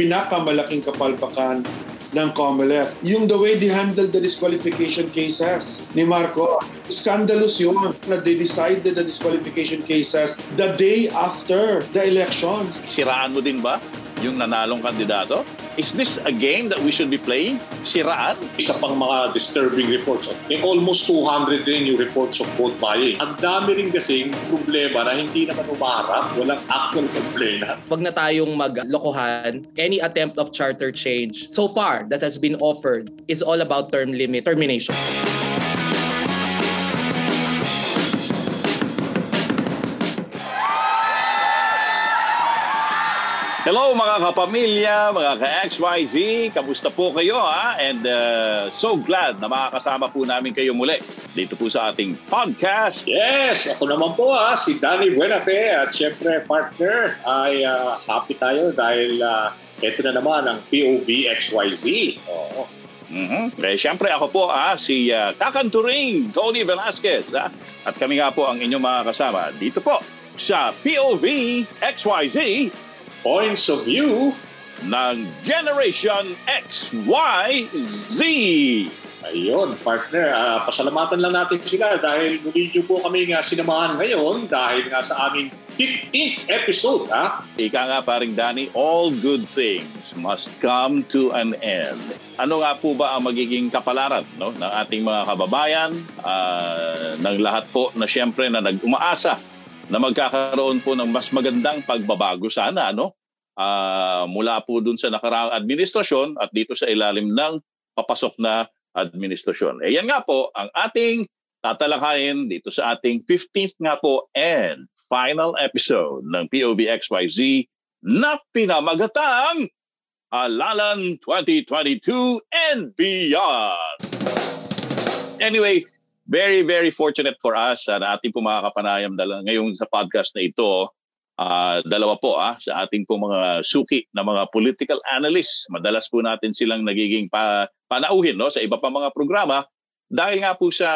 pinakamalaking kapalpakan ng COMELEC. Yung the way they handled the disqualification cases ni Marco, scandalous yun na they decided the disqualification cases the day after the elections. Siraan mo din ba yung nanalong kandidato? Is this a game that we should be playing? Siraan? Isa pang mga disturbing reports. May almost 200 din yung reports of vote buying. Ang dami rin kasing problema na hindi naman umaharap. Walang actual complainant. Wag na tayong maglokohan. Any attempt of charter change so far that has been offered is all about term limit termination. Hello mga kapamilya, mga ka-XYZ, kamusta po kayo ha? And uh, so glad na makakasama po namin kayo muli dito po sa ating podcast. Yes, ako naman po ha, si Danny Buenafe at syempre partner ay uh, happy tayo dahil uh, ito na naman ang POV XYZ. Oo. Mm-hmm. Eh, Siyempre ako po ah, si uh, Kakanturing Tony Velasquez ah. at kami nga po ang inyong mga kasama dito po sa POV XYZ Points of view ng Generation XYZ. Ayun, partner, uh, pasalamatan lang natin sila dahil muli niyo po kami nga sinamahan ngayon dahil nga sa aming 15th episode. Ha? Ika nga paring Danny, all good things must come to an end. Ano nga po ba ang magiging kapalaran no, ng ating mga kababayan, uh, ng lahat po na siyempre na nag-umaasa na magkakaroon po ng mas magandang pagbabago sana no uh, mula po dun sa nakaraang administrasyon at dito sa ilalim ng papasok na administrasyon. Eh yan nga po ang ating tatalakayin dito sa ating 15th nga po and final episode ng POV XYZ na pinamagatang Alalan 2022 and beyond. Anyway, very, very fortunate for us uh, na ating po makakapanayam dala ngayon sa podcast na ito. Uh, dalawa po ah, sa ating po mga suki na mga political analysts. Madalas po natin silang nagiging pa, panauhin no, sa iba pa mga programa dahil nga po sa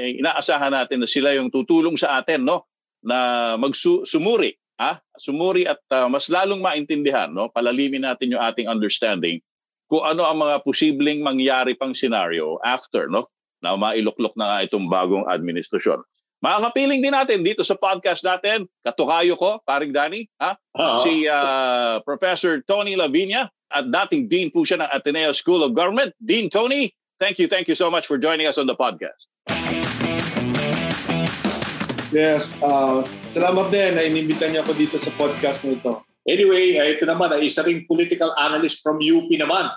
inaasahan natin na sila yung tutulong sa atin no, na magsumuri. Ah, sumuri at uh, mas lalong maintindihan, no, palalimin natin yung ating understanding kung ano ang mga posibleng mangyari pang scenario after no na mailuklok na nga itong bagong administrasyon. Makakapiling din natin dito sa podcast natin, katukayo ko, paring Danny, ha? Uh-huh. si uh, Professor Tony Lavinia at dating Dean po siya ng Ateneo School of Government. Dean Tony, thank you, thank you so much for joining us on the podcast. Yes, uh, salamat din na inimbitan niyo ako dito sa podcast na ito. Anyway, ito naman isa ring political analyst from UP naman.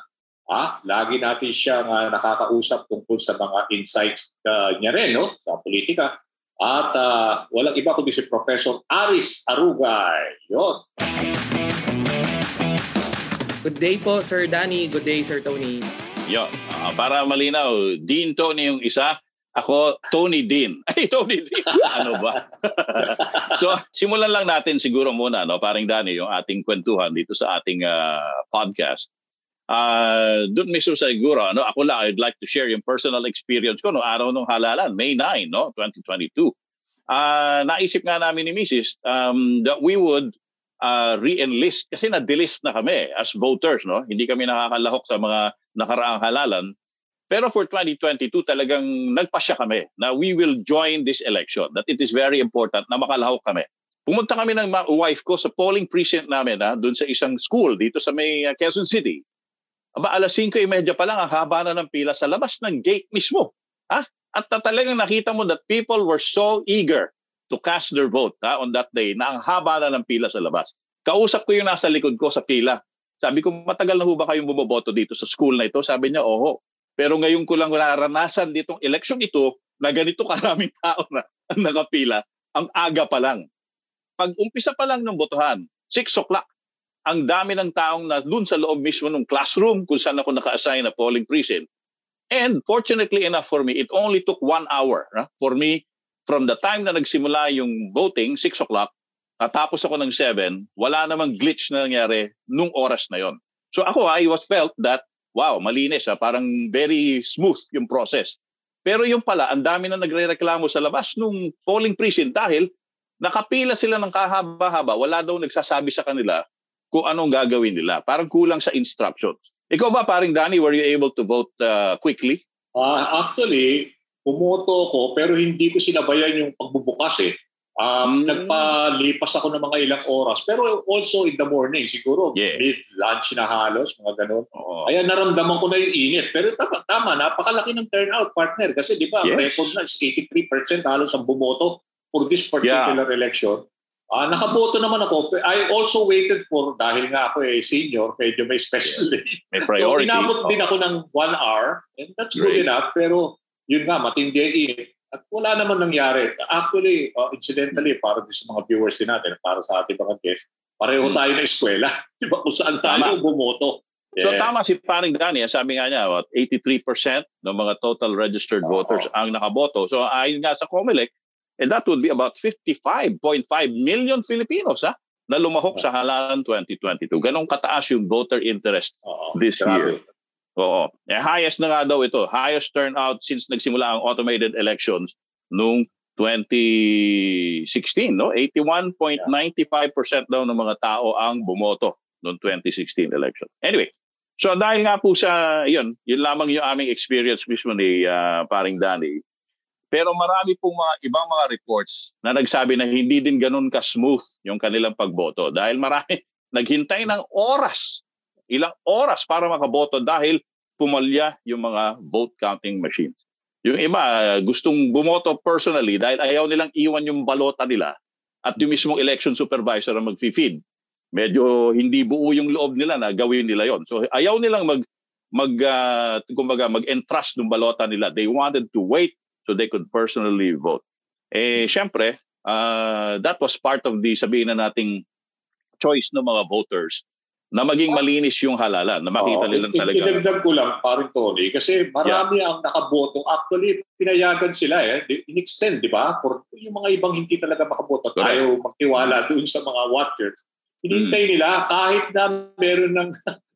Ah, lagi natin siyang uh, nakakausap tungkol sa mga insights uh, niya rin no, sa politika. At uh, walang iba kundi si Professor Aris Arugay. Yon. Good day po, Sir Danny. Good day, Sir Tony. Yon. Uh, para malinaw, Dean Tony yung isa, ako, Tony Dean. Ay, Tony Dean. ano ba? so, simulan lang natin siguro muna, no, paring Danny, yung ating kwentuhan dito sa ating uh, podcast uh, doon mismo sa siguro, ano, ako lang, I'd like to share yung personal experience ko no araw ng halalan, May 9, no, 2022. Uh, naisip nga namin ni Mrs. Um, that we would uh, re-enlist kasi na-delist na kami as voters, no? Hindi kami nakakalahok sa mga nakaraang halalan. Pero for 2022, talagang nagpasya kami na we will join this election, that it is very important na makalahok kami. Pumunta kami ng wife ko sa polling precinct namin ha, doon sa isang school dito sa may Quezon City. Aba, alas 5.30 pa lang, ang haba na ng pila sa labas ng gate mismo. Ha? At talagang nakita mo that people were so eager to cast their vote ha, on that day na ang haba na ng pila sa labas. Kausap ko yung nasa likod ko sa pila. Sabi ko, matagal na ho ba kayong bumoboto dito sa school na ito? Sabi niya, oho. Pero ngayon ko lang naranasan ditong election ito na ganito karaming tao na ang nakapila. Ang aga pa lang. Pag umpisa pa lang ng botohan, 6 o'clock, ang dami ng taong na dun sa loob mismo ng classroom kung saan ako naka-assign na polling precinct. And fortunately enough for me, it only took one hour no? for me from the time na nagsimula yung voting, 6 o'clock, natapos ako ng 7, wala namang glitch na nangyari nung oras na yon. So ako, I was felt that, wow, malinis, ha? parang very smooth yung process. Pero yung pala, ang dami na nagre-reklamo sa labas nung polling precinct dahil nakapila sila ng kahaba-haba, wala daw nagsasabi sa kanila kung anong gagawin nila. Parang kulang sa instructions. Ikaw ba, paring Danny, were you able to vote uh, quickly? Uh, actually, pumoto ko pero hindi ko sinabayan yung pagbubukas eh. Um, mm. Nagpalipas ako ng mga ilang oras. Pero also in the morning, siguro yeah. mid-lunch na halos, mga ganun. Oh. Kaya naramdaman ko na yung init. Pero tama, tama napakalaki ng turnout, partner. Kasi di ba, yes. record na is 83% halos ang bumoto for this particular yeah. election. Uh, nakaboto naman ako. I also waited for, dahil nga ako eh senior, medyo may special day. May priority. So inabot oh. din ako ng one hour. And that's Great. good enough. Pero yun nga, matindi init at wala naman nangyari. Actually, uh, incidentally, para sa mga viewers din natin, para sa ating mga guests, pareho hmm. tayo na eskwela. Di ba? Kung saan tayo tama. bumoto. Yeah. So tama si Paring Danny, ah, sabi nga niya, what, 83% ng mga total registered uh-huh. voters ang nakaboto. So ayon nga sa COMELEC, and that would be about 55.5 million Filipinos ha, na lumahok uh-huh. sa halalan 2022. Ganong kataas yung voter interest uh-huh. this Grabe. year. Oo. Eh, highest na nga daw ito. Highest turnout since nagsimula ang automated elections noong 2016. No? 81.95% daw ng mga tao ang bumoto noong 2016 election. Anyway, so dahil nga po sa, yun, yun lamang yung aming experience mismo ni uh, paring Danny. Pero marami pong mga ibang mga reports na nagsabi na hindi din ganun ka-smooth yung kanilang pagboto dahil marami naghintay ng oras ilang oras para makaboto dahil pumalya yung mga vote counting machines. Yung iba gustong bumoto personally dahil ayaw nilang iwan yung balota nila at yung mismong election supervisor ang mag-feed. Medyo hindi buo yung loob nila na gawin nila yon. So ayaw nilang mag mag uh, kumbaga mag-entrust ng balota nila. They wanted to wait so they could personally vote. Eh syempre, uh, that was part of the sabihin na nating choice ng mga voters na maging malinis yung halalan, na makita oh, nilang talaga. Inagdag ko lang, paring Tony, kasi marami yeah. ang nakaboto. Actually, pinayagan sila eh. In-extend, di ba? For yung mga ibang hindi talaga makaboto, Correct. tayo magtiwala doon sa mga watchers. Hinintay mm. nila kahit na meron ng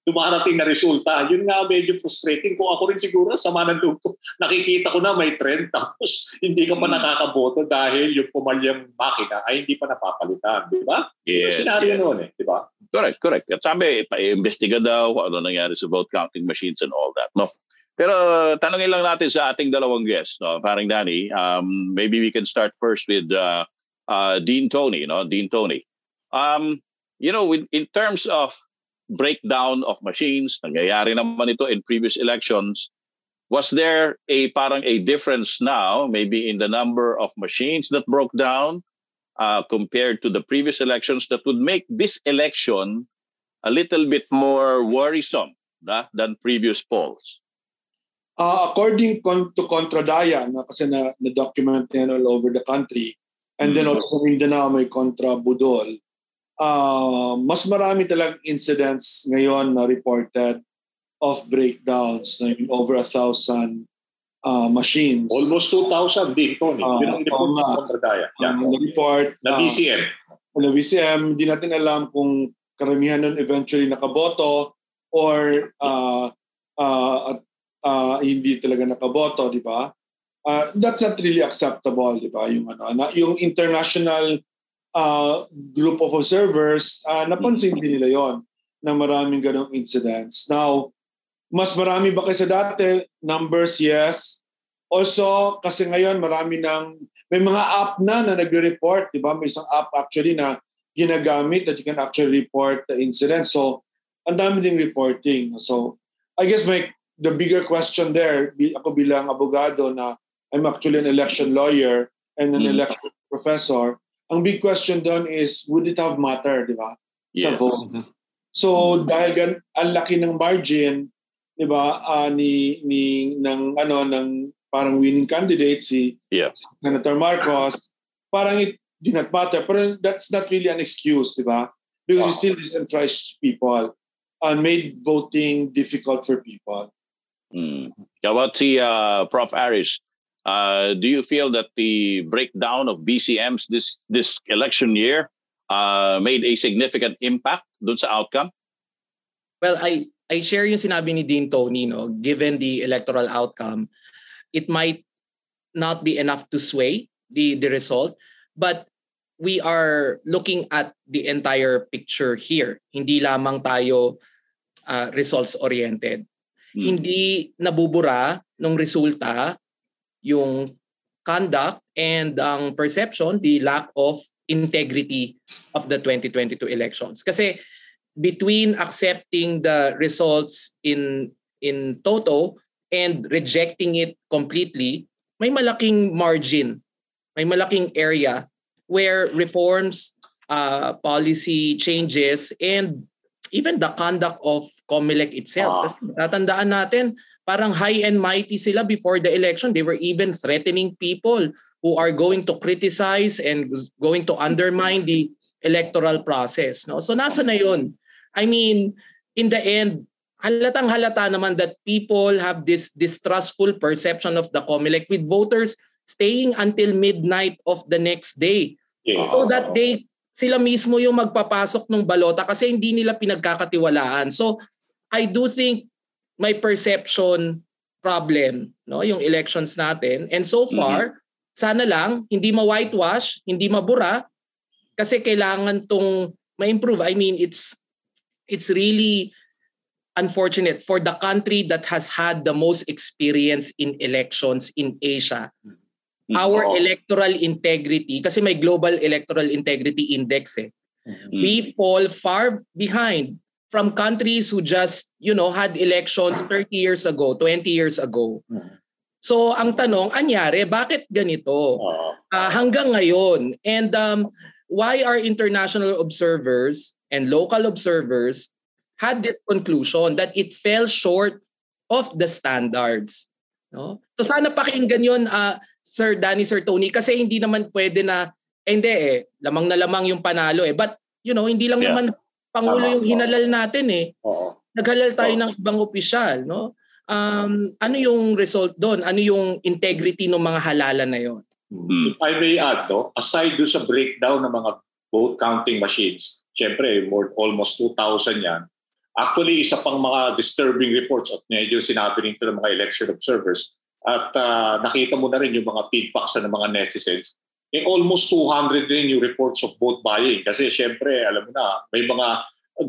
dumarating na resulta. Yun nga medyo frustrating. Kung ako rin siguro, sama ng loob ko, nakikita ko na may trend tapos hindi ka pa hmm. nakakaboto dahil yung pumalyang makina ay hindi pa napapalitan. Di ba? Yes, yung scenario yes. noon eh. Di ba? Correct, correct. At sabi, pa-investiga daw kung ano nangyari sa vote counting machines and all that. No? Pero tanongin lang natin sa ating dalawang guests, no? Parang Danny, um, maybe we can start first with uh, uh, Dean Tony, no? Dean Tony. Um, you know, with, in terms of breakdown of machines. Nangyayari naman ito in previous elections. Was there a parang a difference now, maybe in the number of machines that broke down uh, compared to the previous elections that would make this election a little bit more worrisome da, than previous polls? Uh, according con- to Contradaya, na kasi na, na-document yan all over the country, and mm-hmm. then also Mindanao may Contra Budol, uh, mas marami talagang incidents ngayon na reported of breakdowns na over a thousand uh, machines. Almost 2,000 din, Tony. Uh, Yun ang report uh, ng. Yeah. Um, report, na BCM. Uh, na BCM, hindi natin alam kung karamihan nun eventually nakaboto or uh, uh, at uh, hindi talaga nakaboto, di ba? Uh, that's not really acceptable, di ba? Yung ano, na, yung international uh, group of observers, uh, napansin din nila yon na maraming ganong incidents. Now, mas marami ba kaysa dati? Numbers, yes. Also, kasi ngayon marami ng, may mga app na na nagre-report, di ba? May isang app actually na ginagamit that you can actually report the incident. So, ang dami ding reporting. So, I guess my the bigger question there, ako bilang abogado na I'm actually an election lawyer and an mm. election professor, ang big question doon is, would it have matter, di ba? Yeah. Sa votes. Mm-hmm. So, dahil gan, ang laki ng margin, di ba, uh, ni, ni, ng, ano, ng parang winning candidate, si, yeah. Senator Marcos, parang it did not matter. Pero that's not really an excuse, di ba? Because wow. it still disenfranchised people and made voting difficult for people. Mm. How about si uh, Prof. Aris? Uh, do you feel that the breakdown of BCMs this this election year uh, made a significant impact dun sa outcome? Well, I I share yung sinabi ni Dean Tony, no, given the electoral outcome, it might not be enough to sway the the result, but we are looking at the entire picture here. Hindi lamang tayo uh, results oriented. Hmm. Hindi nabubura ng resulta yung conduct and ang perception, the lack of integrity of the 2022 elections. Kasi between accepting the results in in toto and rejecting it completely, may malaking margin, may malaking area where reforms, uh, policy changes, and even the conduct of COMELEC itself. Ah. Kasi tatandaan natin, parang high and mighty sila before the election. They were even threatening people who are going to criticize and going to undermine the electoral process. No? So nasa na yun? I mean, in the end, halatang halata naman that people have this distrustful perception of the COMELEC with voters staying until midnight of the next day. Yeah. So that they sila mismo yung magpapasok ng balota kasi hindi nila pinagkakatiwalaan. So I do think may perception problem no yung elections natin and so mm-hmm. far mm-hmm. sana lang hindi ma-whitewash, hindi mabura kasi kailangan tong ma-improve. I mean it's it's really unfortunate for the country that has had the most experience in elections in Asia. Mm-hmm. Our oh. electoral integrity, kasi may Global Electoral Integrity Index eh. Mm-hmm. We fall far behind from countries who just, you know, had elections 30 years ago, 20 years ago. Mm-hmm. So ang tanong, anyari, bakit ganito? Uh, hanggang ngayon. And um, why are international observers and local observers had this conclusion that it fell short of the standards. No? So sana pakinggan yon uh, Sir Danny, Sir Tony, kasi hindi naman pwede na, eh, hindi eh, lamang na lamang yung panalo eh. But, you know, hindi lang yeah. naman Pangulo Tama. yung hinalal natin eh. Oo. Naghalal tayo Oo. ng ibang opisyal, no? Um, ano yung result doon? Ano yung integrity ng mga halalan na yon? Hmm. If I may add, no, aside do sa breakdown ng mga vote counting machines, syempre, more, almost 2,000 yan, Actually, isa pang mga disturbing reports at medyo sinabi rin ng mga election observers at uh, nakita mo na rin yung mga feedbacks ng mga netizens. Eh, almost 200 din yung reports of vote buying kasi syempre, alam mo na, may mga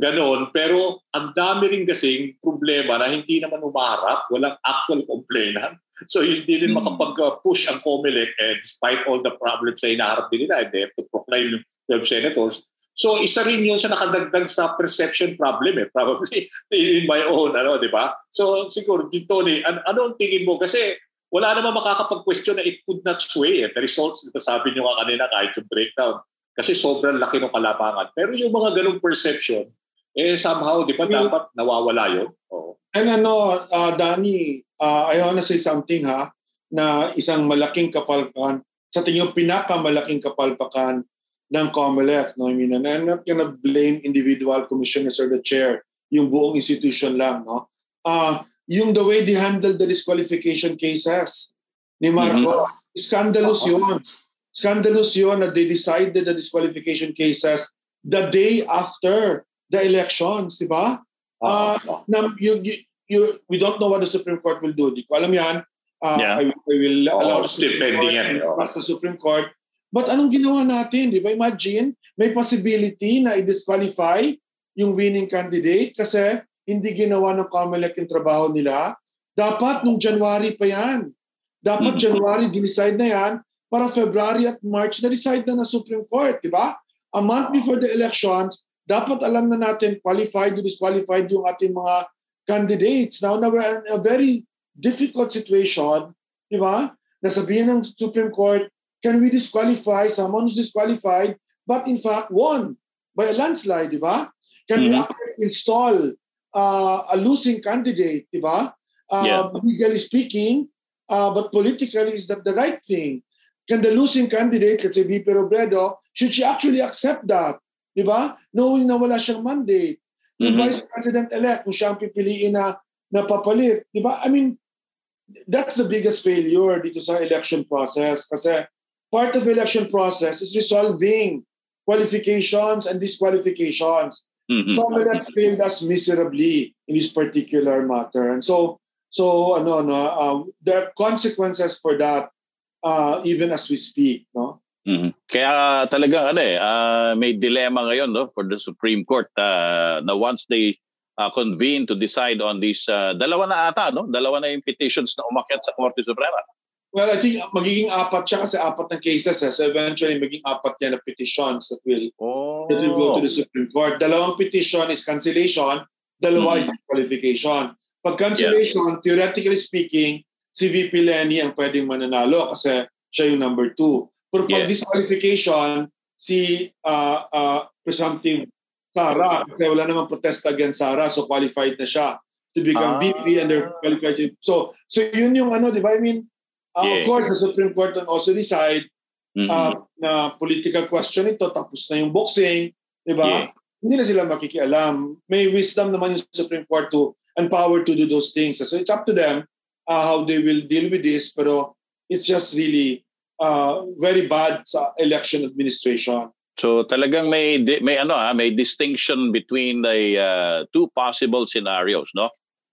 ganon. Pero ang dami rin kasing problema na hindi naman umaharap, walang actual complainant. So hindi din mm. makapag-push ang COMELEC and despite all the problems na hinaharap din nila, they have to proclaim yung 12 senators, So isa rin yun sa nakadagdag sa perception problem eh. Probably in my own, ano, di ba? So siguro, Tony, an- ano ang tingin mo? Kasi wala naman makakapag-question na it could not sway eh. The results, sabi nyo nga kanina kahit yung breakdown. Kasi sobrang laki ng kalapangan. Pero yung mga ganong perception, eh somehow, di ba dapat nawawala yun? Oh. And ano, uh, Danny, uh, I wanna say something ha, na isang malaking kapalpakan, sa tingin pinakamalaking kapalpakan ng COMELEC. No? I mean, and I'm not gonna blame individual commissioners or the chair, yung buong institution lang. No? Uh, yung the way they handled the disqualification cases ni Marco, mm-hmm. scandalous uh-huh. yun. Scandalous yun that they decided the disqualification cases the day after the elections, di ba? Uh, uh-huh. na, you, you, you, we don't know what the Supreme Court will do. Di ko alam yan. Uh, yeah. I, I will oh, allow the Supreme Court, yan. the Supreme Court But anong ginawa natin? Di ba? Imagine, may possibility na i-disqualify yung winning candidate kasi hindi ginawa ng COMELEC yung trabaho nila. Dapat nung January pa yan. Dapat mm-hmm. January, dinicide na yan para February at March na-decide na ng Supreme Court. Di ba? A month before the elections, dapat alam na natin qualified or disqualified yung ating mga candidates. Now, now we're in a very difficult situation, di ba? Nasabihin ng Supreme Court, can we disqualify someone who's disqualified but in fact won by a landslide, di ba? Can mm-hmm. we install uh, a losing candidate, di ba? Uh, yeah. Legally speaking, uh, but politically is that the right thing? Can the losing candidate, let's say VP Robredo, should she actually accept that? Di ba? Knowing na wala siyang mandate. Mm-hmm. Vice President-elect, kung siya ang pipiliin na napapalit. Di ba? I mean, that's the biggest failure dito sa election process kasi part of election process is resolving qualifications and disqualifications. Mm-hmm. Comelec failed us miserably in this particular matter. And so, so ano, no, um, there are consequences for that uh, even as we speak. No? Mm-hmm. Kaya talagang ano eh, uh, may dilemma ngayon no, for the Supreme Court uh, na once they uh, convene to decide on these, uh, dalawa na ata, no? dalawa na yung petitions na umakyat sa Korte Suprema. Well, I think magiging apat siya kasi apat ng cases. Eh. So eventually, magiging apat yan na petitions that will, oh. that will go to the Supreme Court. Dalawang petition is cancellation, dalawa mm-hmm. is disqualification. Pag cancellation, yeah. theoretically speaking, si VP Lenny ang pwedeng mananalo kasi siya yung number two. Pero pag yes. disqualification, si uh, uh, presumptive Sara, kasi wala namang protest against Sara, so qualified na siya to become ah. VP and they're qualified. So, so yun yung ano, di ba? I mean, uh, yeah. of course, the Supreme Court can also decide mm-hmm. uh, na political question ito, tapos na yung boxing, di ba? Yeah. Hindi na sila makikialam. May wisdom naman yung Supreme Court to and power to do those things. So it's up to them uh, how they will deal with this, pero it's just really uh, very bad sa election administration. So talagang may may ano ah, may distinction between the uh, two possible scenarios, no?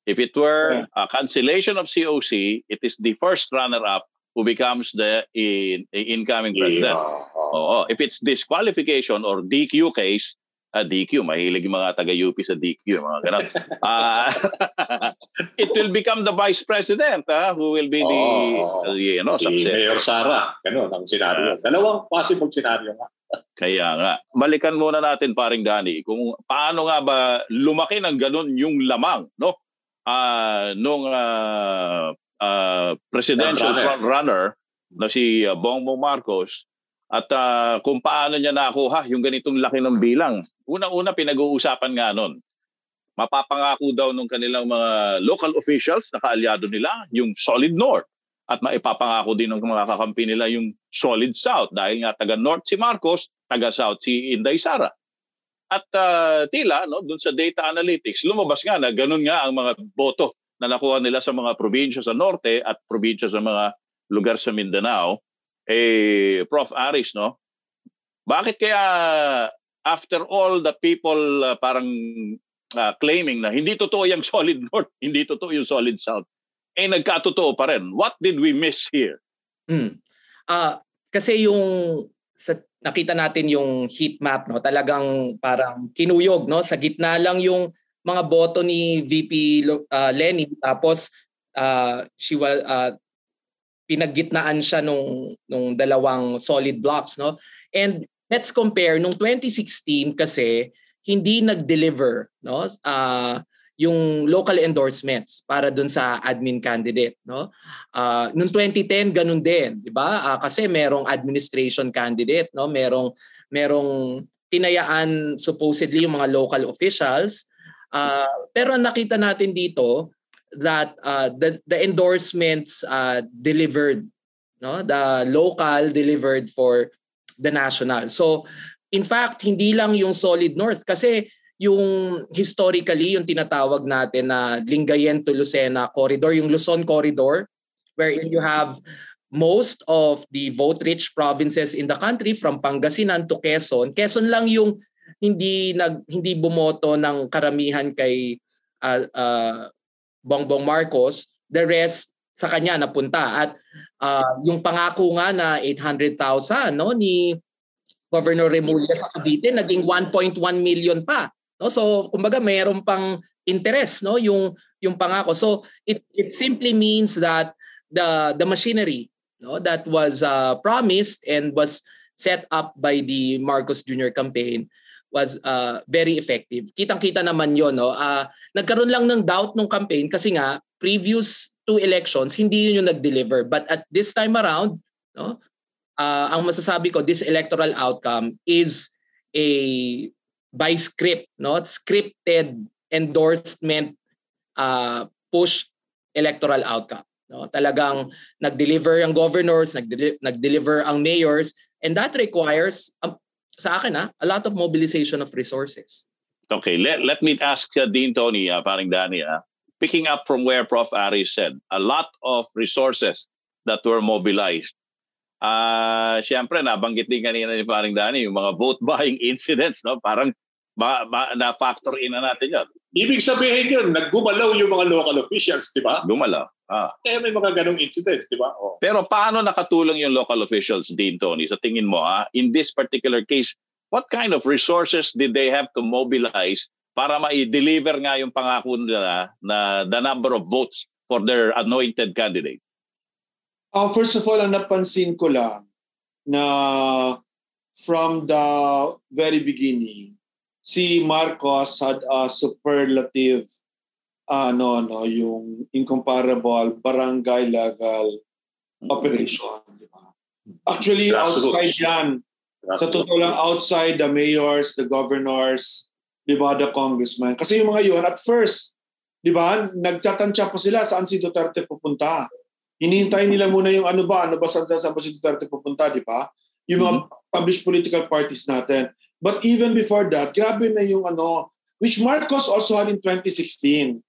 If it were a cancellation of COC, it is the first runner-up who becomes the in, incoming president. Yeah. Oo. If it's disqualification or DQ case, uh, ah, DQ, mahilig yung mga taga-UP sa DQ, mga ganun. uh, it will become the vice president uh, who will be the, oh, uh, you know, si success. Mayor Sara, ganun ang senaryo. Uh, Dalawang possible senaryo nga. Kaya nga, balikan muna natin paring Dani kung paano nga ba lumaki ng ganun yung lamang, no? Uh, nung uh, uh, presidential front runner na si Bongbong Marcos at uh, kung paano niya nakuha yung ganitong laki ng bilang. Una-una pinag-uusapan nga nun. Mapapangako daw ng kanilang mga local officials na kaalyado nila yung Solid North. At maipapangako din ng mga kakampi nila yung Solid South dahil nga taga North si Marcos, taga South si Inday Sara. At uh, tila, no, dun sa data analytics, lumabas nga na ganun nga ang mga boto na nakuha nila sa mga probinsya sa norte at probinsya sa mga lugar sa Mindanao. Eh Prof. Aris no bakit kaya after all the people uh, parang uh, claiming na hindi totoo yung solid north hindi totoo yung solid south eh nagkatotoo pa rin? What did we miss here? Mm. uh, kasi yung sa, nakita natin yung heat map no? Talagang parang kinuyog no? Sa gitna lang yung mga boto ni VP uh, Lenny. Tapos uh, she was uh, pinaggitnaan siya nung nung dalawang solid blocks no? And let's compare nung 2016 kasi hindi nag-deliver no? Uh, yung local endorsements para dun sa admin candidate no? Uh, nung 2010 ganun din di ba? Uh, kasi merong administration candidate no? Merong merong tinayaan supposedly yung mga local officials. Uh, pero ang nakita natin dito that uh, the the endorsements uh, delivered no? The local delivered for the national. So in fact hindi lang yung solid north kasi yung historically yung tinatawag natin na Lingayen to Lucena corridor yung Luzon corridor where you have most of the vote rich provinces in the country from Pangasinan to Quezon. Quezon lang yung hindi nag hindi bumoto ng karamihan kay uh, uh, Bongbong Marcos, the rest sa kanya napunta. At uh, yung pangako nga na 800,000 no ni Governor Remulla sa Cavite naging 1.1 million pa no so kumbaga mayroon pang interest no yung yung pangako so it it simply means that the the machinery no that was uh, promised and was set up by the Marcos Jr. campaign was uh, very effective. Kitang-kita naman 'yon, no. Uh, nagkaroon lang ng doubt nung campaign kasi nga previous two elections hindi yun yung nag-deliver. But at this time around, no, uh, ang masasabi ko this electoral outcome is a by script, no? Scripted endorsement uh, push electoral outcome. No, talagang nag-deliver ang governors, nag-deliver ang mayors, and that requires um, sa akin ha, a lot of mobilization of resources. Okay, let, let me ask uh, Dean Tony, uh, paring Danny, uh, picking up from where Prof. Ari said, a lot of resources that were mobilized. Uh, Siyempre, nabanggit din kanina ni paring Danny yung mga vote buying incidents. No? Parang ba, ba, na-factor in na natin yun. Ibig sabihin yun, naggumalaw yung mga local officials, di ba? Gumalaw. Ah. Kaya may mga ganong incidents, di ba? Oh. Pero paano nakatulong yung local officials din, Tony, sa tingin mo, ah, in this particular case, what kind of resources did they have to mobilize para ma-deliver nga yung pangako nila na the number of votes for their anointed candidate? Uh, first of all, ang napansin ko lang na from the very beginning, si Marcos had a superlative ano no yung incomparable barangay level mm-hmm. operation di ba actually Grassroots. outside yan Grassroots. sa totoo lang outside the mayors the governors di ba the congressman kasi yung mga yun at first di ba nagtatansya pa sila saan si Duterte pupunta hinihintay nila muna yung ano ba ano ba saan, saan ba si Duterte pupunta di ba yung mga mm-hmm. published political parties natin but even before that grabe na yung ano which Marcos also had in 2016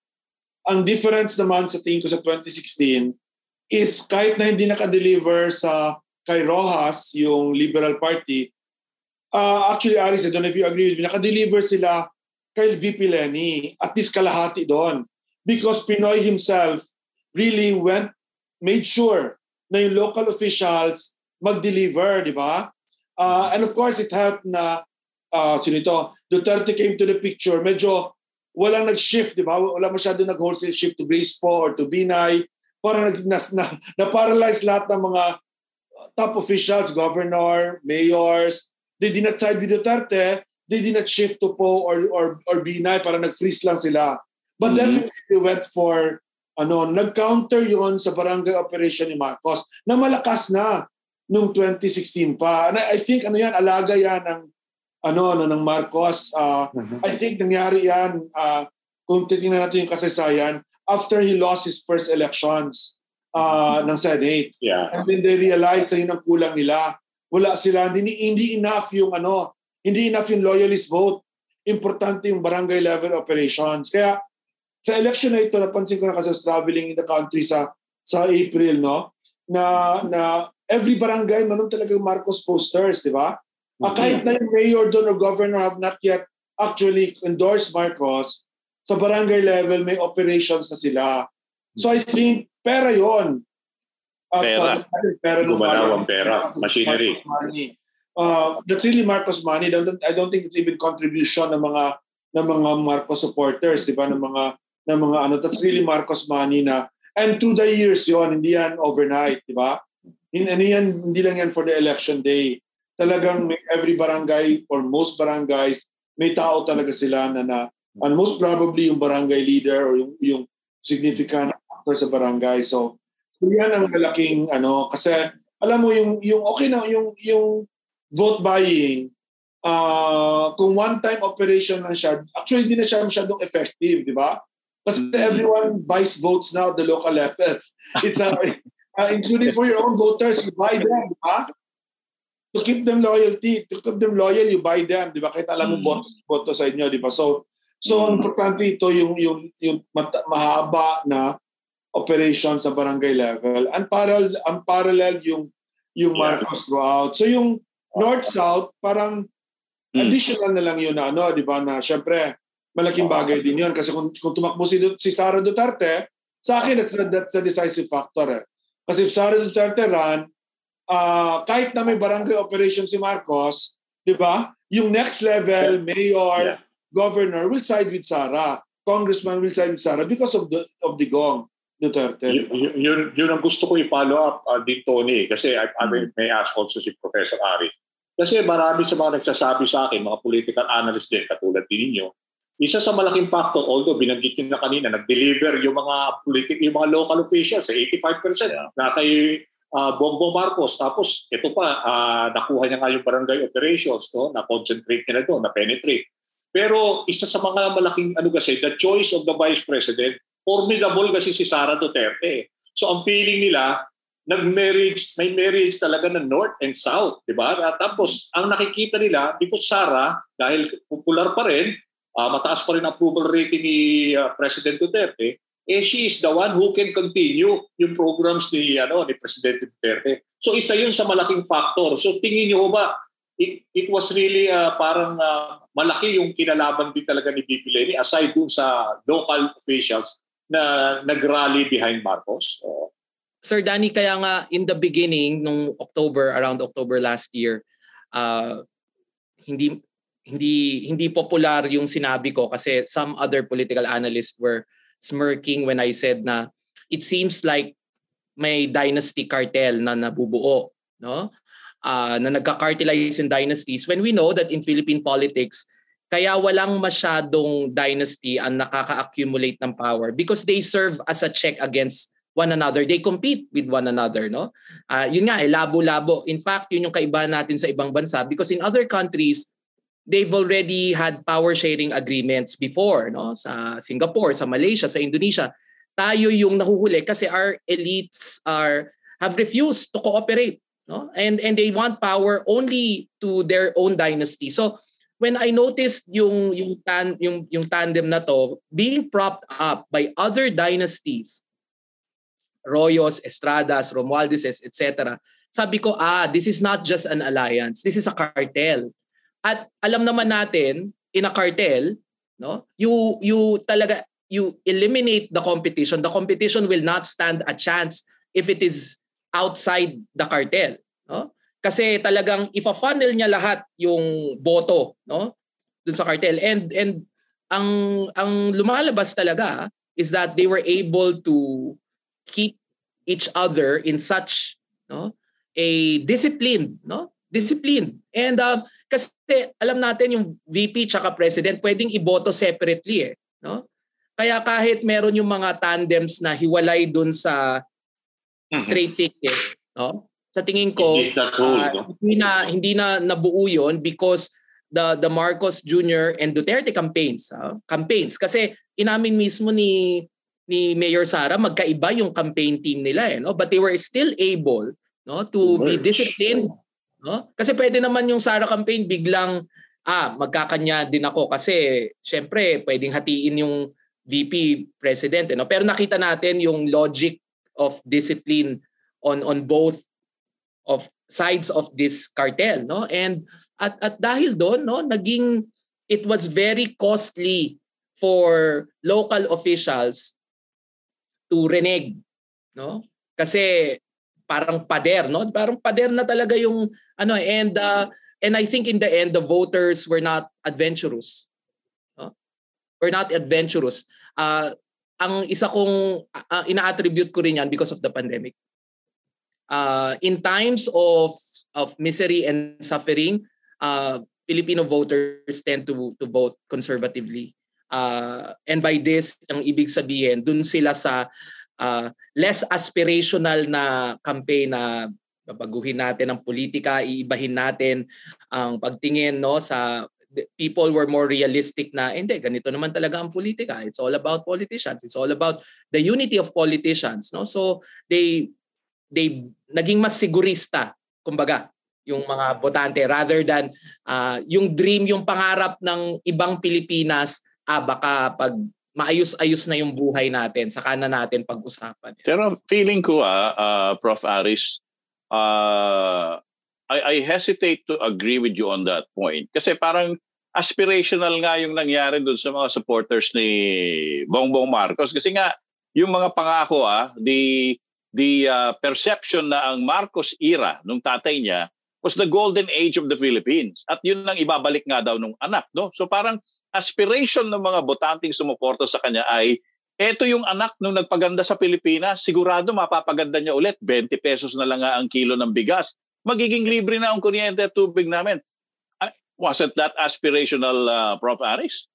ang difference naman sa tingin ko sa 2016 is kahit na hindi naka-deliver sa kay Rojas, yung Liberal Party, uh, actually, Aris, I don't know if you agree with me, naka-deliver sila kay VP Lenny, at least kalahati doon. Because Pinoy himself really went, made sure na yung local officials mag-deliver, di ba? Uh, and of course, it helped na, uh, sino ito, Duterte came to the picture, medyo walang nag-shift, di ba? Wala masyado nag-wholesale shift to Gracepo or to Binay. Parang nag, na, na, na-paralyze lahat ng mga top officials, governor, mayors. They did not side with Duterte. They did not shift to Po or, or, or Binay. Parang nag-freeze lang sila. But mm-hmm. definitely they went for, ano, nag-counter yon sa barangay operation ni Marcos na malakas na nung 2016 pa. And I, think ano yan, alaga yan ng ano, ano ng Marcos. Uh, uh-huh. I think nangyari yan, uh, kung titingnan natin yung kasaysayan, after he lost his first elections uh, ng Senate. Yeah. And then they realized na yun ang kulang nila. Wala sila, hindi, hindi enough yung ano, hindi enough yung loyalist vote. Importante yung barangay level operations. Kaya sa election na ito, napansin ko na kasi traveling in the country sa sa April, no? Na, na every barangay, manon talaga Marcos posters, di ba? Uh, kahit na yung mayor doon or governor have not yet actually endorsed Marcos, sa barangay level may operations na sila. So I think pera yon. At pera. Sa, pera Gumalaw ang pera. Machinery. Uh, that's really Marcos money. I don't, I don't think it's even contribution ng mga ng mga Marcos supporters, di ba? Ng mga ng mga ano, that's really Marcos money na and through the years yon, hindi yan overnight, di ba? Hindi, yan, hindi lang yan for the election day talagang may every barangay or most barangays, may tao talaga sila na, na and most probably yung barangay leader or yung, yung significant actor sa barangay. So, yan ang malaking ano kasi alam mo yung yung okay na yung yung vote buying uh, kung one time operation lang siya actually hindi na siya masyadong effective di ba kasi mm-hmm. everyone buys votes now at the local levels it's a, uh, including for your own voters you buy them di ba to keep them loyalty, to keep them loyal, you buy them, di ba? Kahit alam mo mm. boto, boto sa inyo, di ba? So, so mm. importante ito yung yung yung mata, mahaba na operation sa barangay level. And parallel ang parallel yung yung Marcos throughout. So yung north south parang mm. additional na lang yun na ano, di ba? Na syempre malaking bagay din yun kasi kung, kung tumakbo si, si Sara Duterte, sa akin that's, that's a decisive factor eh. Kasi if Sara Duterte run, uh, kahit na may barangay operation si Marcos, di ba? Yung next level, mayor, yeah. governor will side with Sara. Congressman will side with Sara because of the of the gong Duterte. Y- y- yun, yun ang gusto ko i-follow up uh, din, Tony. Kasi I, I may, may ask also si Professor Ari. Kasi marami sa mga nagsasabi sa akin, mga political analyst din, katulad din ninyo, isa sa malaking factor, although binanggit nyo na kanina, nag-deliver yung mga politic, yung mga local officials, 85% yeah. na kay uh, Bongbong Marcos. Tapos ito pa, uh, nakuha niya nga yung barangay operations, no? na-concentrate niya na doon, na-penetrate. Pero isa sa mga malaking ano kasi, the choice of the Vice President, formidable kasi si Sara Duterte. So ang feeling nila, nag-marriage, may marriage talaga ng North and South, di ba? At tapos ang nakikita nila, because Sara, dahil popular pa rin, uh, mataas pa rin approval rating ni uh, President Duterte, eh she is the one who can continue yung programs ni ano ni Presidente Duterte. So isa yun sa malaking factor. So tingin niyo ba it, it was really uh, parang uh, malaki yung kinalaban din talaga ni BP Lenny aside dun sa local officials na nag-rally behind Marcos? O, Sir Danny, kaya nga in the beginning, nung October, around October last year, uh, hindi hindi hindi popular yung sinabi ko kasi some other political analysts were smirking when I said na it seems like may dynasty cartel na nabubuo, no? Uh, na nagka-cartelize in dynasties when we know that in Philippine politics kaya walang masyadong dynasty ang nakaka-accumulate ng power because they serve as a check against one another. They compete with one another, no? Uh, yun nga, eh, labo-labo. In fact, yun yung kaibahan natin sa ibang bansa because in other countries, they've already had power sharing agreements before, no? Sa Singapore, sa Malaysia, sa Indonesia. Tayo yung nahuhuli kasi our elites are have refused to cooperate, no? And and they want power only to their own dynasty. So when I noticed yung yung tan yung yung tandem na to being propped up by other dynasties, Royos, Estradas, Romualdeses, etc. Sabi ko, ah, this is not just an alliance. This is a cartel. At alam naman natin in a cartel, no? You you talaga you eliminate the competition. The competition will not stand a chance if it is outside the cartel, no? Kasi talagang ifa-funnel niya lahat yung boto, no? Dun sa cartel. And and ang ang lumalabas talaga is that they were able to keep each other in such no a discipline no discipline and uh, kasi alam natin yung VP tsaka president pwedeng iboto separately eh, no? Kaya kahit meron yung mga tandems na hiwalay dun sa mm-hmm. straight ticket, no? Sa tingin ko, whole, uh, no? hindi na hindi na nabuo yon because the the Marcos Jr. and Duterte campaigns, uh, campaigns kasi inamin mismo ni ni Mayor Sara magkaiba yung campaign team nila eh, no? But they were still able no to Merge. be disciplined No? Kasi pwede naman yung Sara campaign biglang ah magkakanya din ako kasi syempre pwedeng hatiin yung VP president eh, no? Pero nakita natin yung logic of discipline on on both of sides of this cartel no and at at dahil doon no naging it was very costly for local officials to renege no kasi parang pader no? Parang pader na talaga yung ano and uh, and I think in the end the voters were not adventurous no? were not adventurous. Uh, ang isa kong uh, ina-attribute ko rin yan because of the pandemic. Uh, in times of of misery and suffering uh, Filipino voters tend to to vote conservatively. Uh, and by this ang ibig sabihin dun sila sa uh, less aspirational na campaign na babaguhin natin ang politika, iibahin natin ang pagtingin no sa people were more realistic na hindi ganito naman talaga ang politika. It's all about politicians. It's all about the unity of politicians, no? So they they naging mas sigurista kumbaga yung mga botante rather than uh, yung dream, yung pangarap ng ibang Pilipinas, ah baka pag maayos-ayos na yung buhay natin, saka na natin pag-usapan. Pero feeling ko ah, uh, Prof. Aris, uh, I, I hesitate to agree with you on that point. Kasi parang aspirational nga yung nangyari doon sa mga supporters ni Bongbong Marcos. Kasi nga, yung mga pangako, ah, the, the uh, perception na ang Marcos era nung tatay niya was the golden age of the Philippines. At yun lang ibabalik nga daw nung anak. No? So parang aspiration ng mga botanteng sumuporta sa kanya ay eto yung anak nung nagpaganda sa Pilipinas, sigurado mapapaganda niya ulit. 20 pesos na lang ang kilo ng bigas. Magiging libre na ang kuryente at tubig namin. Wasn't that aspirational, uh, Prof. Aris?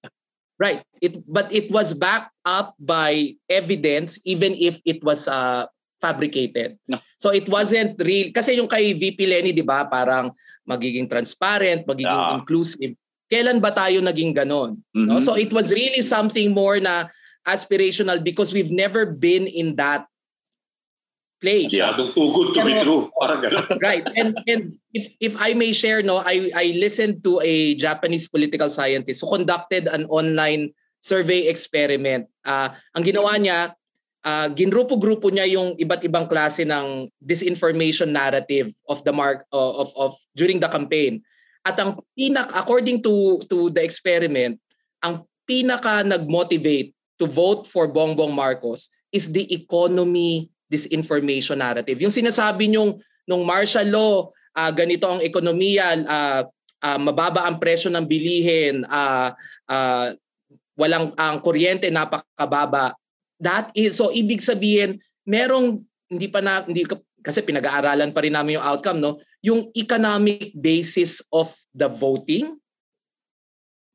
Right. It, but it was backed up by evidence even if it was uh, fabricated. No. So it wasn't real. Kasi yung kay VP Lenny, di ba, parang magiging transparent, magiging yeah. inclusive kailan ba tayo naging ganon? Mm-hmm. No? So it was really something more na aspirational because we've never been in that place. Yeah, too good to Pero, be true. Parang right. And and if if I may share no, I I listened to a Japanese political scientist who conducted an online survey experiment. Uh, ang ginawa niya, uh, ginrupo-grupo niya yung iba't ibang klase ng disinformation narrative of the mark uh, of of during the campaign. At ang pinak according to to the experiment, ang pinaka nag-motivate to vote for Bongbong Marcos is the economy disinformation narrative. Yung sinasabi nyong nung martial law, uh, ganito ang ekonomiya, uh, uh, mababa ang presyo ng bilihin, uh, uh, walang ang kuryente napakababa. That is so ibig sabihin merong hindi pa na hindi kasi pinag-aaralan pa rin namin yung outcome no, yung economic basis of the voting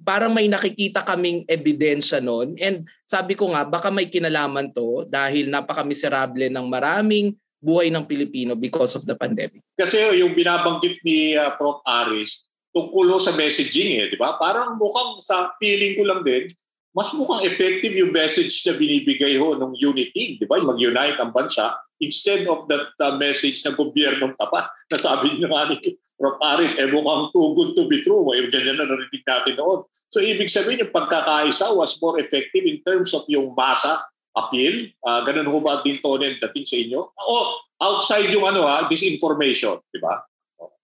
parang may nakikita kaming ebidensya noon. And sabi ko nga, baka may kinalaman to dahil napaka-miserable ng maraming buhay ng Pilipino because of the pandemic. Kasi yung binabanggit ni uh, Prof. Aris, tungkol sa messaging eh, di ba? Parang mukhang sa feeling ko lang din, mas mukhang effective yung message na binibigay ho ng unity, di ba? Mag-unite ang bansa instead of that uh, message na gobyernong tapat. Nasabi niyo nga ni Prof. Aris, eh mukhang too good to be true. Eh, ganyan na narinig natin noon. So ibig sabihin yung pagkakaisa was more effective in terms of yung masa appeal. Uh, ganun ho ba din to dating sa inyo? O outside yung ano ha, disinformation, di ba?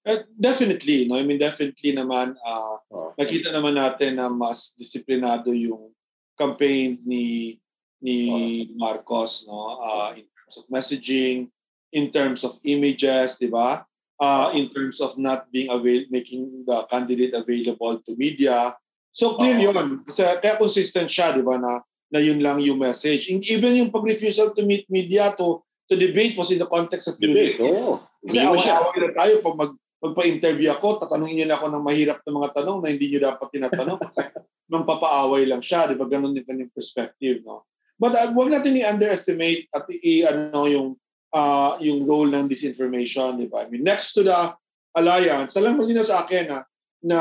Uh, definitely, no? I mean, definitely naman, uh, oh. nakita naman natin na mas disiplinado yung campaign ni ni oh. Marcos, no? Uh, in terms of messaging, in terms of images, di ba? Uh, in terms of not being avail making the candidate available to media, So clear uh-huh. yun. Kasi, kaya consistent siya, di ba, na, na yun lang yung message. Even yung pag-refusal to meet media to to debate was in the context of debate. Oh. Kasi away-away na tayo pag mag, magpa-interview ako, tatanungin niyo na ako ng mahirap na mga tanong na hindi niyo dapat tinatanong. Nung papaaway lang siya, di ba? Ganun yung kanyang perspective, no? But uh, huwag natin i-underestimate at i ano yung uh, yung role ng disinformation, di ba? I mean, next to the alliance, talagang malinaw sa akin na na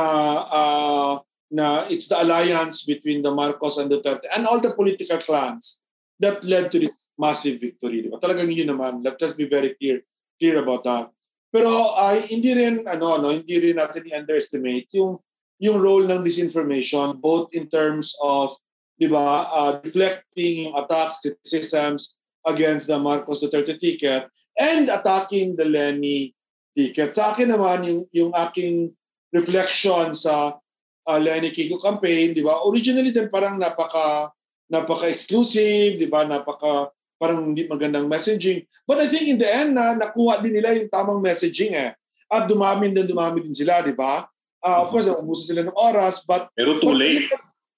uh, na it's the alliance between the Marcos and Duterte and all the political clans that led to this massive victory. Diba? Talagang yun naman. Let us be very clear clear about that. Pero uh, hindi rin ano no, hindi rin natin i-underestimate yung yung role ng disinformation both in terms of 'di ba, uh, deflecting yung attacks, criticisms against the Marcos Duterte ticket and attacking the Lenny ticket. Sa akin naman yung yung aking reflection sa uh, Lenny Kiko campaign, di ba? Originally din parang napaka napaka-exclusive, di ba? Napaka parang hindi magandang messaging. But I think in the end na nakuha din nila yung tamang messaging eh. At dumami din dumami din sila, di ba? Uh, of course, ubusan sila ng oras, but... Pero too late.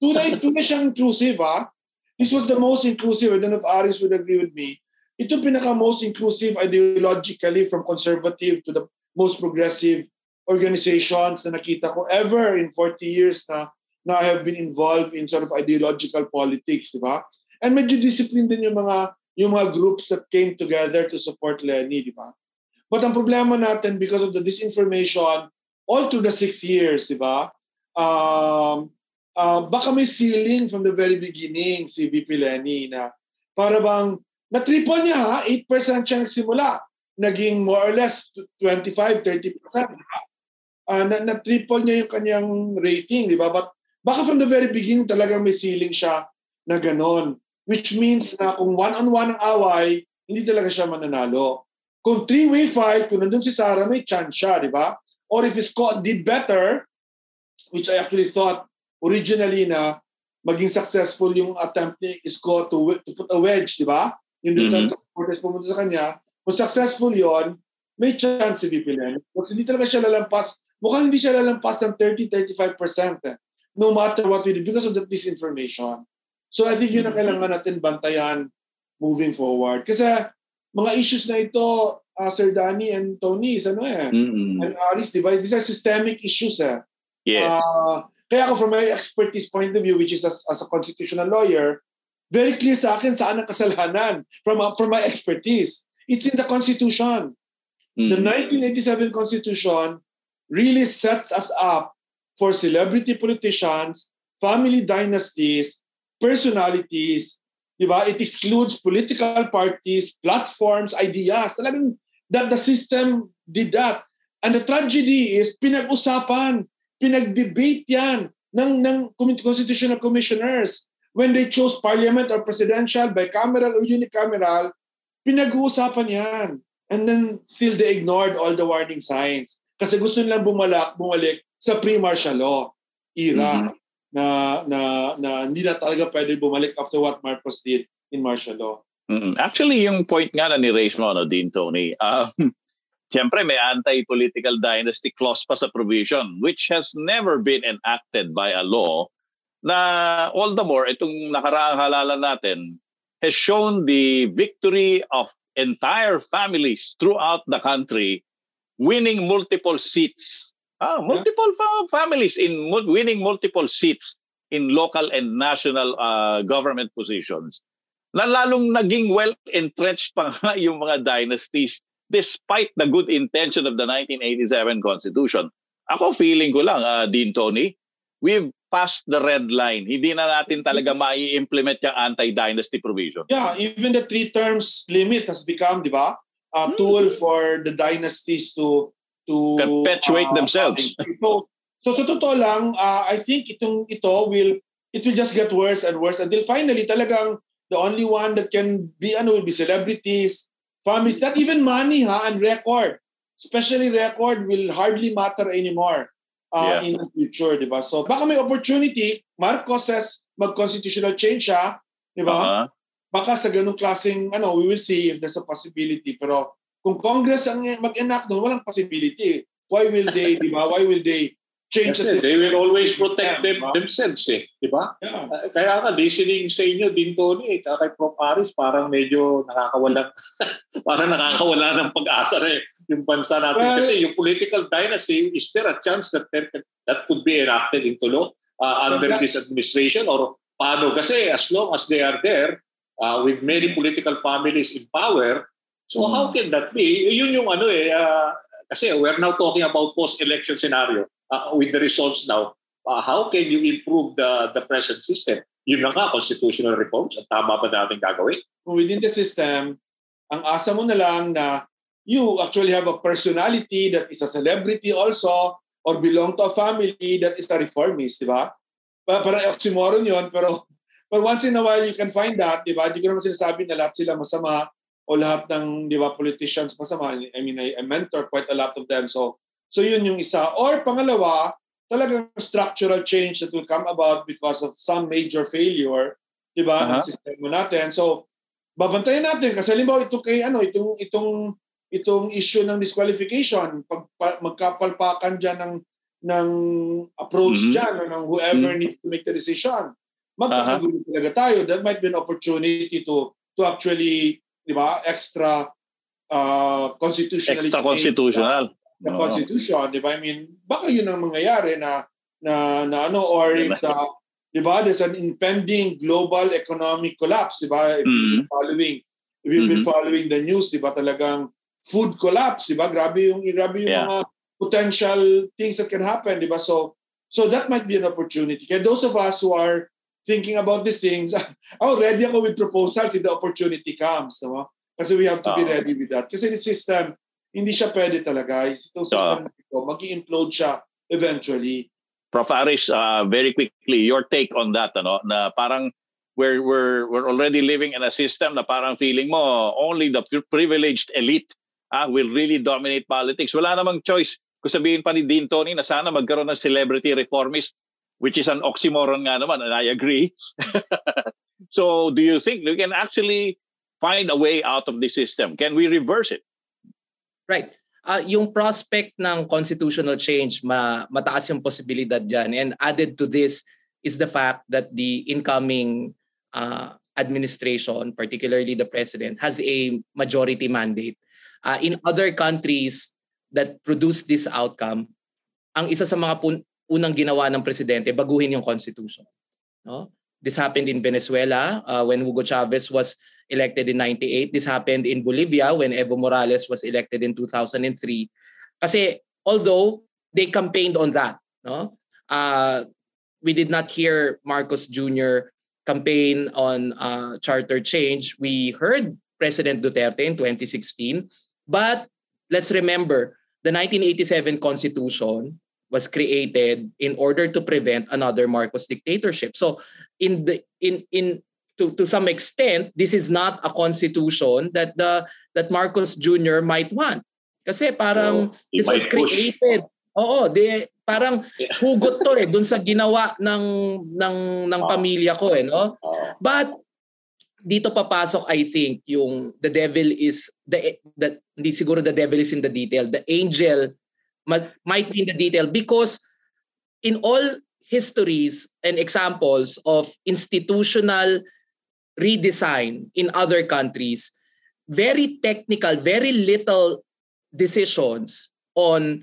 Too late siyang inclusive, ha? This was the most inclusive. I don't know if Aris would agree with me. Ito pinaka most inclusive ideologically from conservative to the most progressive organizations na nakita ko ever in 40 years na na I have been involved in sort of ideological politics, di ba? And medyo disciplined din yung mga yung mga groups that came together to support Lenny, di ba? But ang problema natin because of the disinformation all through the six years, di ba? Um, uh, baka may ceiling from the very beginning si VP Lenny na para bang na-triple niya ha, 8% siya nagsimula. Naging more or less 25-30%. uh, na, na triple niya yung kanyang rating, di ba? But baka from the very beginning talagang may ceiling siya na ganon. Which means na kung one-on-one ang away, hindi talaga siya mananalo. Kung three-way fight, kung nandun si Sarah, may chance siya, di ba? Or if Scott did better, which I actually thought originally na maging successful yung attempt ni Scott to, to put a wedge, di ba? Yung Duterte mm-hmm. supporters pumunta sa kanya. Kung successful yon may chance si VP Len. Hindi talaga siya lalampas mukhang hindi siya lalampas ng 30-35% eh, no matter what we do because of the disinformation. So I think yun ang mm-hmm. kailangan natin bantayan moving forward. Kasi mga issues na ito, uh, Sir Danny and Tony, is ano eh, mm-hmm. and Aris, di ba? These are systemic issues eh. Yeah. Uh, kaya ako from my expertise point of view, which is as, as a constitutional lawyer, very clear sa akin saan ang kasalanan from, from my expertise. It's in the Constitution. Mm-hmm. The 1987 Constitution really sets us up for celebrity politicians, family dynasties, personalities, di ba? It excludes political parties, platforms, ideas. Talagang that the system did that. And the tragedy is pinag-usapan, pinag-debate yan ng, ng constitutional commissioners. When they chose parliament or presidential, bicameral or unicameral, pinag-uusapan yan. And then still they ignored all the warning signs. Kasi gusto nilang bumalik, bumalik sa pre-martial law era. Mm-hmm. na na na hindi na talaga pwede bumalik after what Marcos did in martial law. Mm-hmm. Actually, yung point nga na ni raise mo, no, Dean Tony, um, siyempre may anti-political dynasty clause pa sa provision which has never been enacted by a law na all the more itong nakaraang halalan natin has shown the victory of entire families throughout the country winning multiple seats. Ah, multiple fa- families in winning multiple seats in local and national uh, government positions. Na lalong naging well entrenched pa nga yung mga dynasties despite the good intention of the 1987 Constitution. Ako feeling ko lang, uh, Dean Tony, we've passed the red line. Hindi na natin talaga mai-implement yung anti-dynasty provision. Yeah, even the three terms limit has become, di ba, a hmm. tool for the dynasties to to perpetuate uh, themselves. So, so sa totoo lang, uh, I think itong ito will it will just get worse and worse until finally talagang the only one that can be ano will be celebrities, families, not even money ha and record. Especially record will hardly matter anymore uh, yeah. in the future, di ba? So baka may opportunity, Marcos says mag-constitutional change siya, di ba? Uh-huh. Baka sa ganung klaseng, ano, we will see if there's a possibility. Pero kung Congress ang mag-enact doon, walang possibility. Why will they, di ba? Why will they change Kasi the system? They will always protect them, diba? themselves eh. Di ba? Yeah. Uh, kaya nga, listening sa inyo din, Tony, eh, kay Prof. Aris, parang medyo nakakawala, parang nakakawala ng pag-asa na eh yung bansa natin. Well, Kasi yung political dynasty, is there a chance that that could be enacted into law uh, under this administration or paano? Kasi as long as they are there, uh, with many political families in power, so hmm. how can that be? Yun yung ano eh, uh, kasi we're now talking about post-election scenario uh, with the results now. Uh, how can you improve the the present system? Yun na nga, constitutional reforms, ang tama ba natin gagawin? Within the system, ang asa mo na lang na you actually have a personality that is a celebrity also or belong to a family that is a reformist, di ba? Parang oxymoron yun, pero but once in a while you can find that, di ba? Hindi ko naman sinasabi na lahat sila masama o lahat ng, di ba, politicians masama. I mean, I, I mentor quite a lot of them. So, so yun yung isa. Or pangalawa, talagang structural change that will come about because of some major failure, di ba, uh-huh. ng sistema natin. So, babantayan natin kasi halimbawa ito kay ano itong itong itong issue ng disqualification, pag pa, magkapalpakan diyan ng ng approach mm-hmm. diyan ng whoever mm-hmm. needs to make the decision. Magkakagulo uh-huh. talaga tayo. That might be an opportunity to to actually, di ba, extra uh, constitutionality. Extra constitutional. The, oh. constitution, di ba? I mean, baka yun ang mangyayari na na, na ano or if the di ba there's an impending global economic collapse di ba mm-hmm. following if you've been mm-hmm. following the news di ba talagang food collapse, di ba? Grabe yung grabe yung yeah. mga potential things that can happen, di ba? So so that might be an opportunity. Kaya those of us who are thinking about these things, oh, ready ako with proposals if the opportunity comes, no? Kasi we have to uh-huh. be ready with that. Kasi the system, hindi siya pwede talaga. Itong system uh-huh. ito, mag-implode siya eventually. Prof. Aris, uh, very quickly, your take on that, ano, na parang we're, we're, we're already living in a system na parang feeling mo only the privileged elite ah, will really dominate politics. Wala namang choice. Kung sabihin pa ni Dean Tony na sana magkaroon ng celebrity reformist, which is an oxymoron nga naman, and I agree. so do you think we can actually find a way out of the system? Can we reverse it? Right. Uh, yung prospect ng constitutional change, ma mataas yung posibilidad dyan. And added to this is the fact that the incoming uh, administration, particularly the president, has a majority mandate uh, in other countries that produce this outcome, ang isa sa mga pun- unang ginawa ng presidente, baguhin yung constitution. No? This happened in Venezuela uh, when Hugo Chavez was elected in 98. This happened in Bolivia when Evo Morales was elected in 2003. Kasi although they campaigned on that, no? Uh, we did not hear Marcos Jr. campaign on uh, charter change. We heard President Duterte in 2016 But let's remember, the 1987 Constitution was created in order to prevent another Marcos dictatorship. So in the in in to, to some extent, this is not a constitution that the that Marcos Jr. might want. Kasi parang so, this was created. Oo, they, parang hugot to eh dun sa ginawa ng ng ng Ah. pamilya ko eh no. Oo. But dito papasok I think yung the devil is the the hindi siguro the devil is in the detail. The angel might be in the detail because in all histories and examples of institutional redesign in other countries, very technical, very little decisions on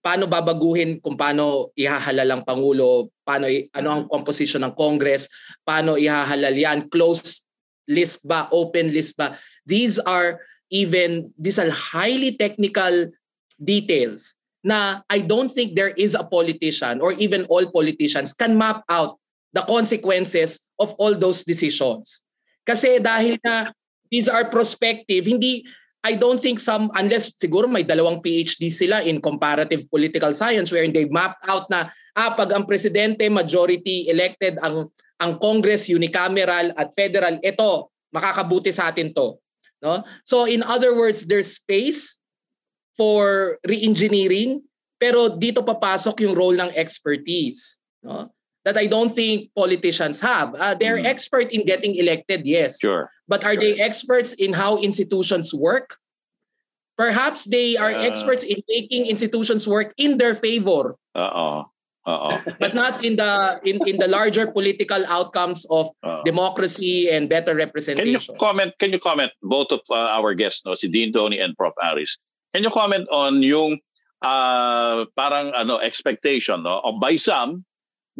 paano babaguhin kung paano ihahalal ang Pangulo, paano ano ang composition ng Congress, paano ihahalal yan, closed list ba, open list ba. These are even, these are highly technical details na I don't think there is a politician or even all politicians can map out the consequences of all those decisions. Kasi dahil na these are prospective, hindi I don't think some unless siguro may dalawang PhD sila in comparative political science wherein they mapped out na ah pag ang presidente majority elected ang ang Congress unicameral at federal ito makakabuti sa atin to no? So in other words there's space for re-engineering pero dito papasok yung role ng expertise no that I don't think politicians have. Uh, they're Mhm. expert in getting elected, yes. Sure. But are they experts in how institutions work? Perhaps they are Uh, experts in making institutions work in their favor, Oo. Oo. but not in the in, in the larger political outcomes of Oo. democracy and better representation. Can you comment, can you comment, both of uh, our guests, no, si Dean Tony and Prof. Aris, can you comment on yung uh, parang ano expectation no, of by some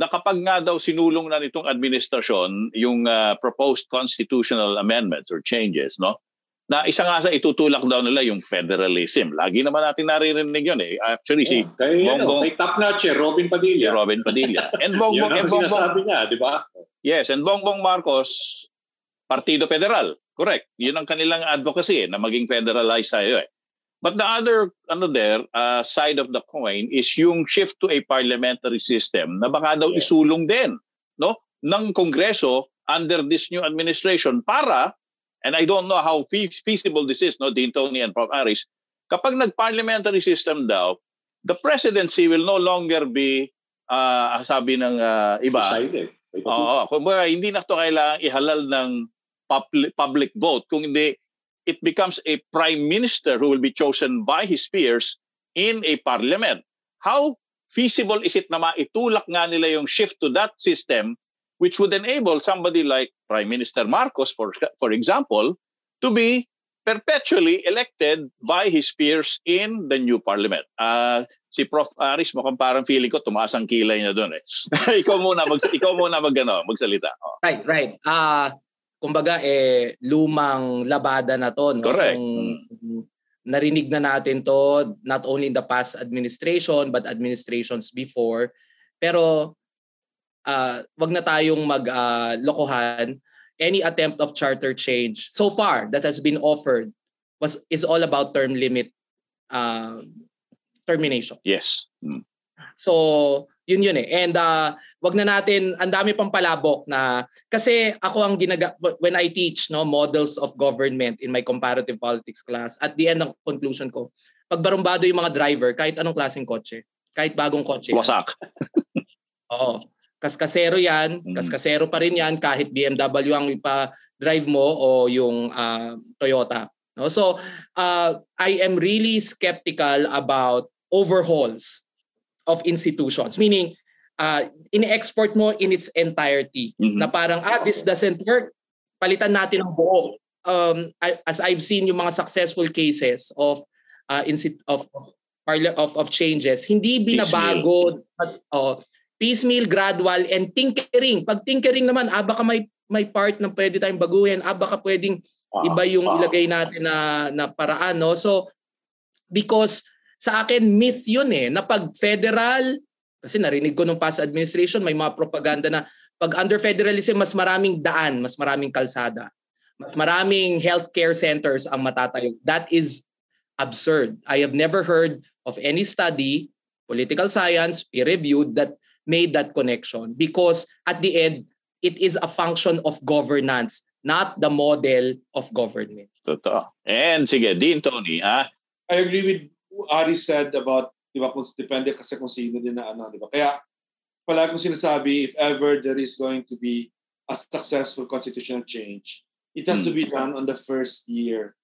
na kapag nga daw sinulong na nitong administrasyon yung uh, proposed constitutional amendments or changes, no? Na isa nga sa itutulak daw nila yung federalism. Lagi naman natin naririnig yun eh. Actually, si Oh, kay, ano, Bongbong- kay top notch eh, Robin si Padilla. Robin Padilla. And Bongbong, ang and Bongbong, sinasabi niya, di ba? Yes, and Bongbong Marcos, Partido Federal. Correct. Yun ang kanilang advocacy eh, na maging federalized tayo eh. But the other ano there, uh, side of the coin is yung shift to a parliamentary system na baka daw Yeah. isulong din no ng Kongreso under this new administration para and I don't know how fe- feasible this is no Dean Tony and Prof Aris kapag nag-parliamentary system daw the presidency will no longer be uh, sabi ng uh, iba Decided. Oo, kumbaga hindi na to kailangan ihalal ng public, public vote kung hindi it becomes a prime minister who will be chosen by his peers in a parliament. How feasible is it na maitulak nga nila yung shift to that system which would enable somebody like Prime Minister Marcos for for example to be perpetually elected by his peers in the new parliament. Ah, si Prof Aris mukhang parang feeling ko tumaas ang kilay niya doon eh. ikaw muna mag ikaw muna magano magsalita. Oh. Right, right. Ah, kumbaga eh lumang labada na to, no? Correct. Kung narinig na natin to not only in the past administration but administrations before. Pero ah, wag na tayong mag ah, lokohan any attempt of charter change so far that has been offered was is all about term limit uh, termination. Yes. Mm. So, yun yun eh. And uh, wag na natin, ang dami pang palabok na, kasi ako ang ginaga, when I teach no models of government in my comparative politics class, at the end ng conclusion ko, pag barumbado yung mga driver, kahit anong klaseng kotse, kahit bagong kotse. Wasak. Oo. Kaskasero yan, Mm. kaskasero pa rin yan kahit BMW ang ipa-drive mo o yung ah, Toyota. No? So, uh, I am really skeptical about overhauls of institutions. Meaning, uh, in-export mo in its entirety. Mhm. Na parang, ah, this doesn't work. Palitan natin ang buo. Um, as I've seen yung mga successful cases of uh, insit- of, of, of, of changes, hindi binabago mas, oh, piecemeal, gradual, and tinkering. Pag tinkering naman, ah, baka may, may part na pwede tayong baguhin, ah, baka pwedeng Ah, iba yung ah. ilagay natin na, na paraan. No? So, because sa akin, myth yun eh, na pag federal, kasi narinig ko nung past administration, may mga propaganda na pag under federalism, mas maraming daan, mas maraming kalsada, mas maraming healthcare centers ang matatayo. That is absurd. I have never heard of any study, political science, peer-reviewed, that made that connection. Because at the end, it is a function of governance, not the model of government. Totoo. And sige, Dean Tony, ah, I agree with Ari said about Di ba? Kung, depende kasi kung sino din na ano. Di ba? Kaya palagi kong sinasabi, if ever there is going to be a successful constitutional change, it has to be Hmm. done on the first year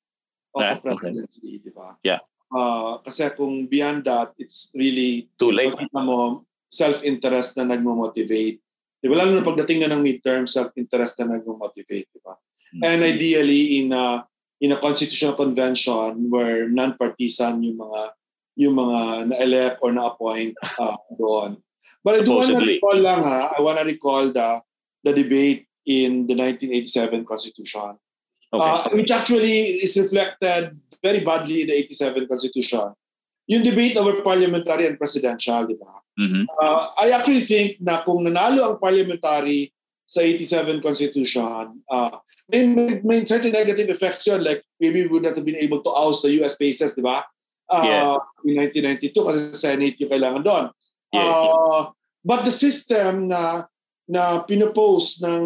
of Ah, a presidency, di ba? Yeah. Uh, kasi kung beyond that, it's really, Too late. mo, self-interest na nagmo-motivate. Di ba? Lalo na pagdating na ng midterm, self-interest na nagmo-motivate, di ba? And ideally, in a, in a constitutional convention where non-partisan yung mga yung mga na-elect or na-appoint uh, doon. But I do want to recall lang ha, I want to recall the the debate in the 1987 Constitution, Okay. uh, which actually is reflected very badly in the 87 Constitution. Yung debate over parliamentary and presidential, di ba? Mhm. Uh, I actually think na kung nanalo ang parliamentary sa 87 Constitution, uh, may, may, may certain negative effects yun. Like, maybe we would not have been able to oust the US bases, di ba? Uh, Yeah. In 1992 kasi sa Senate yung kailangan doon. Yeah. Uh, but the system na na pinopose ng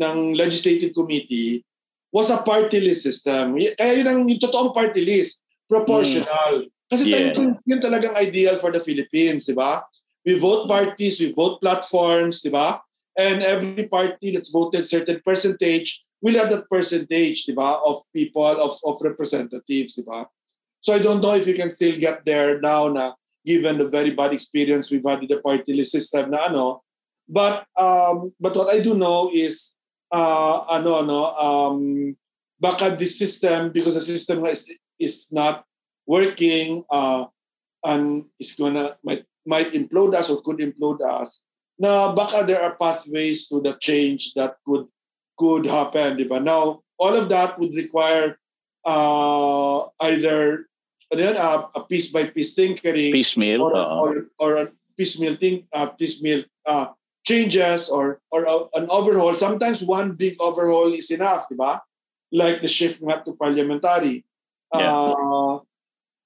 ng legislative committee was a party list system. Kaya yun ang yung totoong party list, proportional. Kasi Yeah. tayo, yun talagang ideal for the Philippines, di ba? We vote parties, we vote platforms, di ba? And every party that's voted certain percentage will have that percentage, di ba, of people, of, of representatives, di ba? So I don't know if you can still get there now na given the very bad experience we've had with the party list system na ano. But um, but what I do know is uh, ano ano um, baka this system because the system is is not working uh, and is gonna might might implode us or could implode us na baka there are pathways to the change that could could happen di ba? Now all of that would require uh, either yan, uh, a piece by piece tinkering Piecemeal. or, oo. or or a piecemeal thing uh, piecemeal uh, changes or or an overhaul. Sometimes one big overhaul is enough di ba? Like the shift nga to parliamentary. Uh,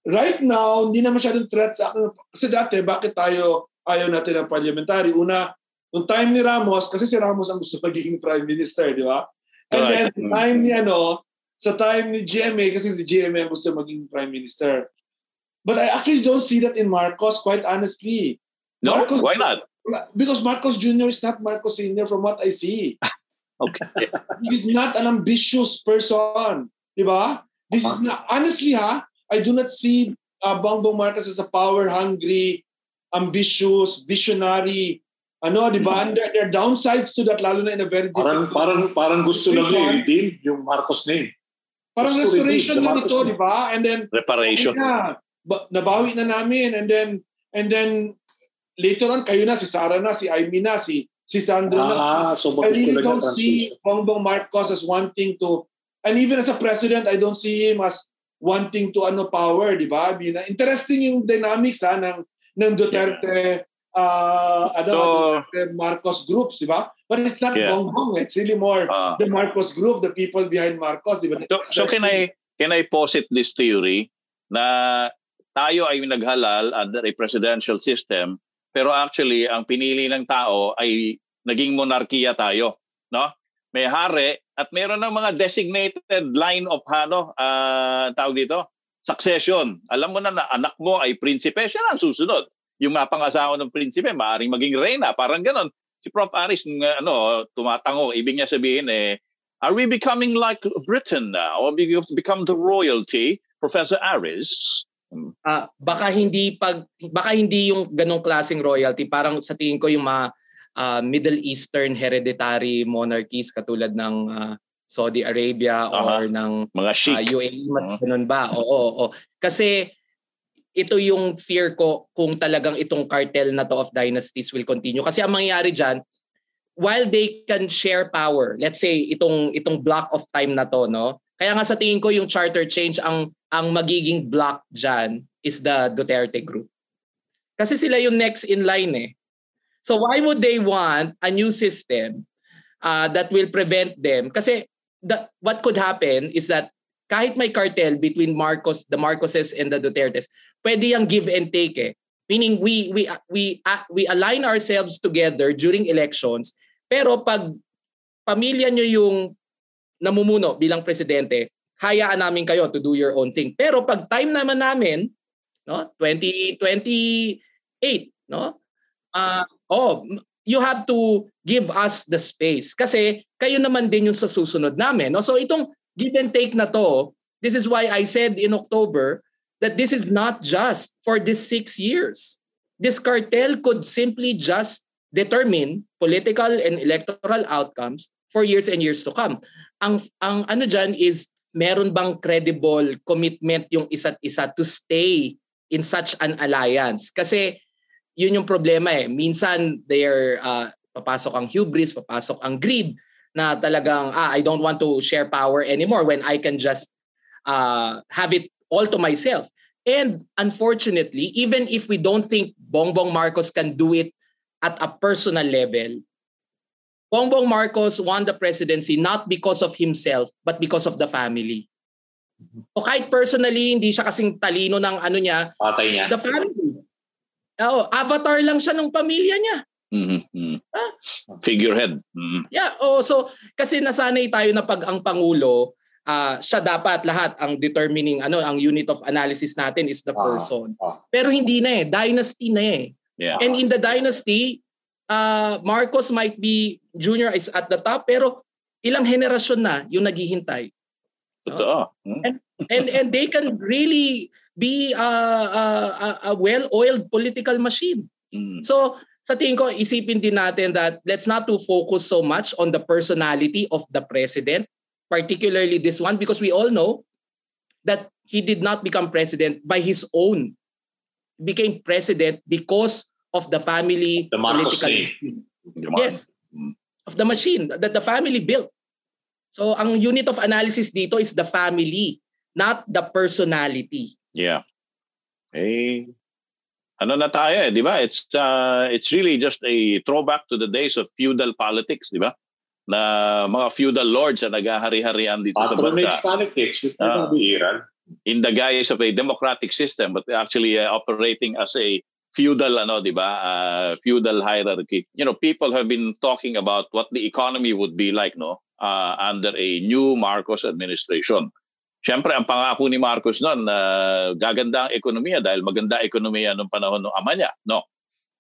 right now hindi na masyadong threat sa akin. Kasi dati bakit tayo ayaw natin ng parliamentary una nung time ni Ramos kasi si Ramos ang gusto magiging prime minister di ba and Right. then time ni ano sa time ni GMA kasi si GMA ang gusto maging prime minister but I actually don't see that in Marcos quite honestly No, Marcos- why not? because Marcos Jr. is not Marcos Sr. from what I see. Okay. He's not an ambitious person. Di ba? This is not, honestly ha, I do not see uh, Bongbong Marcos as a power-hungry, ambitious, visionary, ano, di ba? And there, there are downsides to that, lalo na in a very Parang difficult- parang parang gusto lang niya i-redeem yung Marcos name. parang gusto restoration Marcos ito, di ba? And then, Reparation. okay na, ba- nabawi na namin, and then, and then, later on, kayo na, si Sarah na, si Amy na, si, si Sandro na, Ah, so I gusto really lang don't see. Bongbong Marcos as wanting to, and even as a president, I don't see him as wanting to ano power, di ba? Interesting yung dynamics ha, ng, ng Duterte, uh, ano, So- Duterte Marcos groups, di ba? But it's not Yeah. Bongbong, it's really more Ah. the Marcos group, the people behind Marcos, di ba? So, so can I can I posit this theory na tayo ay naghalal under a presidential system pero actually ang pinili ng tao ay naging monarkiya tayo, no? May hari at meron ng mga designated line of ano, ah, tawag dito, succession. Alam mo na na anak mo ay prinsipe, siya na ang susunod. Yung mapangasawa ng prinsipe, maaring maging reyna, parang ganon. Si Prof. Aris, ano, tumatango, ibig niya sabihin eh, Are we becoming like Britain now? Or we become the royalty, Professor Aris? Ah, baka hindi pag baka hindi yung ganong klaseng royalty parang sa tingin ko yung mga ah, Middle Eastern hereditary monarchies katulad ng ah, Saudi Arabia or Aha. ng Mga chic. Ah, UAE mas Oo. ganun ba? Oo, oo. Kasi ito yung fear ko kung talagang itong cartel na to of dynasties will continue. Kasi ang mangyayari dyan, while they can share power, let's say itong itong block of time na to, no? Kaya nga sa tingin ko yung charter change ang ang magiging block dyan is the Duterte group. Kasi sila yung next in line eh. So why would they want a new system uh, that will prevent them? Kasi the, what could happen is that kahit may cartel between Marcos, the Marcoses and the Dutertes, pwede yung give and take eh. Meaning we we we uh, we align ourselves together during elections, pero pag pamilya nyo yung namumuno bilang presidente, hayaan namin kayo to do your own thing. Pero pag time naman namin no? 2028, no? Uh, oh, you have to give us the space kasi kayo naman din yung sa susunod namin, no? So itong give and take na to, this is why I said in October that this is not just for these six years. This cartel could simply just determine political and electoral outcomes for years and years to come. Ang ang ano diyan is meron bang credible commitment yung isa't isa to stay in such an alliance? Kasi yun yung problema eh. Minsan they're uh, papasok ang hubris, papasok ang greed na talagang ah, I don't want to share power anymore when I can just uh, have it all to myself. And unfortunately, even if we don't think Bongbong Marcos can do it at a personal level, Bongbong Marcos won the presidency not because of himself but because of the family. O kahit personally hindi siya kasing talino ng ano niya, patay niya. The family. Oh, avatar lang siya ng pamilya niya. Mm-hmm. Ah? Figurehead. Mm-hmm. Yeah, oh so kasi nasanay tayo na pag ang pangulo uh, siya dapat lahat ang determining ano ang unit of analysis natin is the ah, person. Ah, ah. Pero hindi na eh, dynasty na eh. Yeah. And in the dynasty, uh, Marcos might be junior is at the top pero ilang henerasyon na yung naghihintay. Totoo. Hmm? And, and and they can really be a, a, a well-oiled political machine. Mm. So sa tingin ko isipin din natin that let's not to focus so much on the personality of the president, particularly this one because we all know that he did not become president by his own. He became president because of the family the political yes mm. of the machine that the family built so ang unit of analysis dito is the family not the personality yeah. Eh ano na tayo eh di ba? It's uh, it's really just a throwback to the days of feudal politics di ba? Na mga feudal lords na naghahari-harian dito Patronage sa bansa. politics, ito uh, in the guise of a democratic system but actually uh, operating as a feudal ano 'di ba? Uh, feudal hierarchy. You know people have been talking about what the economy would be like no? Uh, under a new Marcos administration Siyempre, ang pangako ni Marcos noon na uh, gaganda ang ekonomiya dahil maganda ekonomiya nung panahon ng ama niya. No.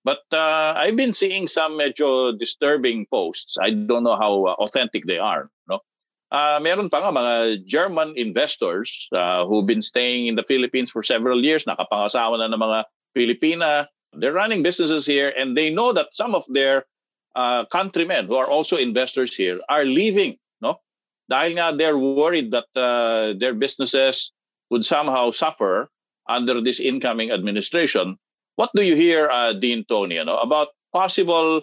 But uh, I've been seeing some medyo disturbing posts. I don't know how uh, authentic they are. No. Uh, meron pa nga mga German investors uh, who've been staying in the Philippines for several years, nakapangasawa na ng mga Filipina. They're running businesses here and they know that some of their uh, countrymen who are also investors here are leaving. Dahil nga they're worried that uh, their businesses would somehow suffer under this incoming administration. What do you hear, uh, Dean Tony, you know, about possible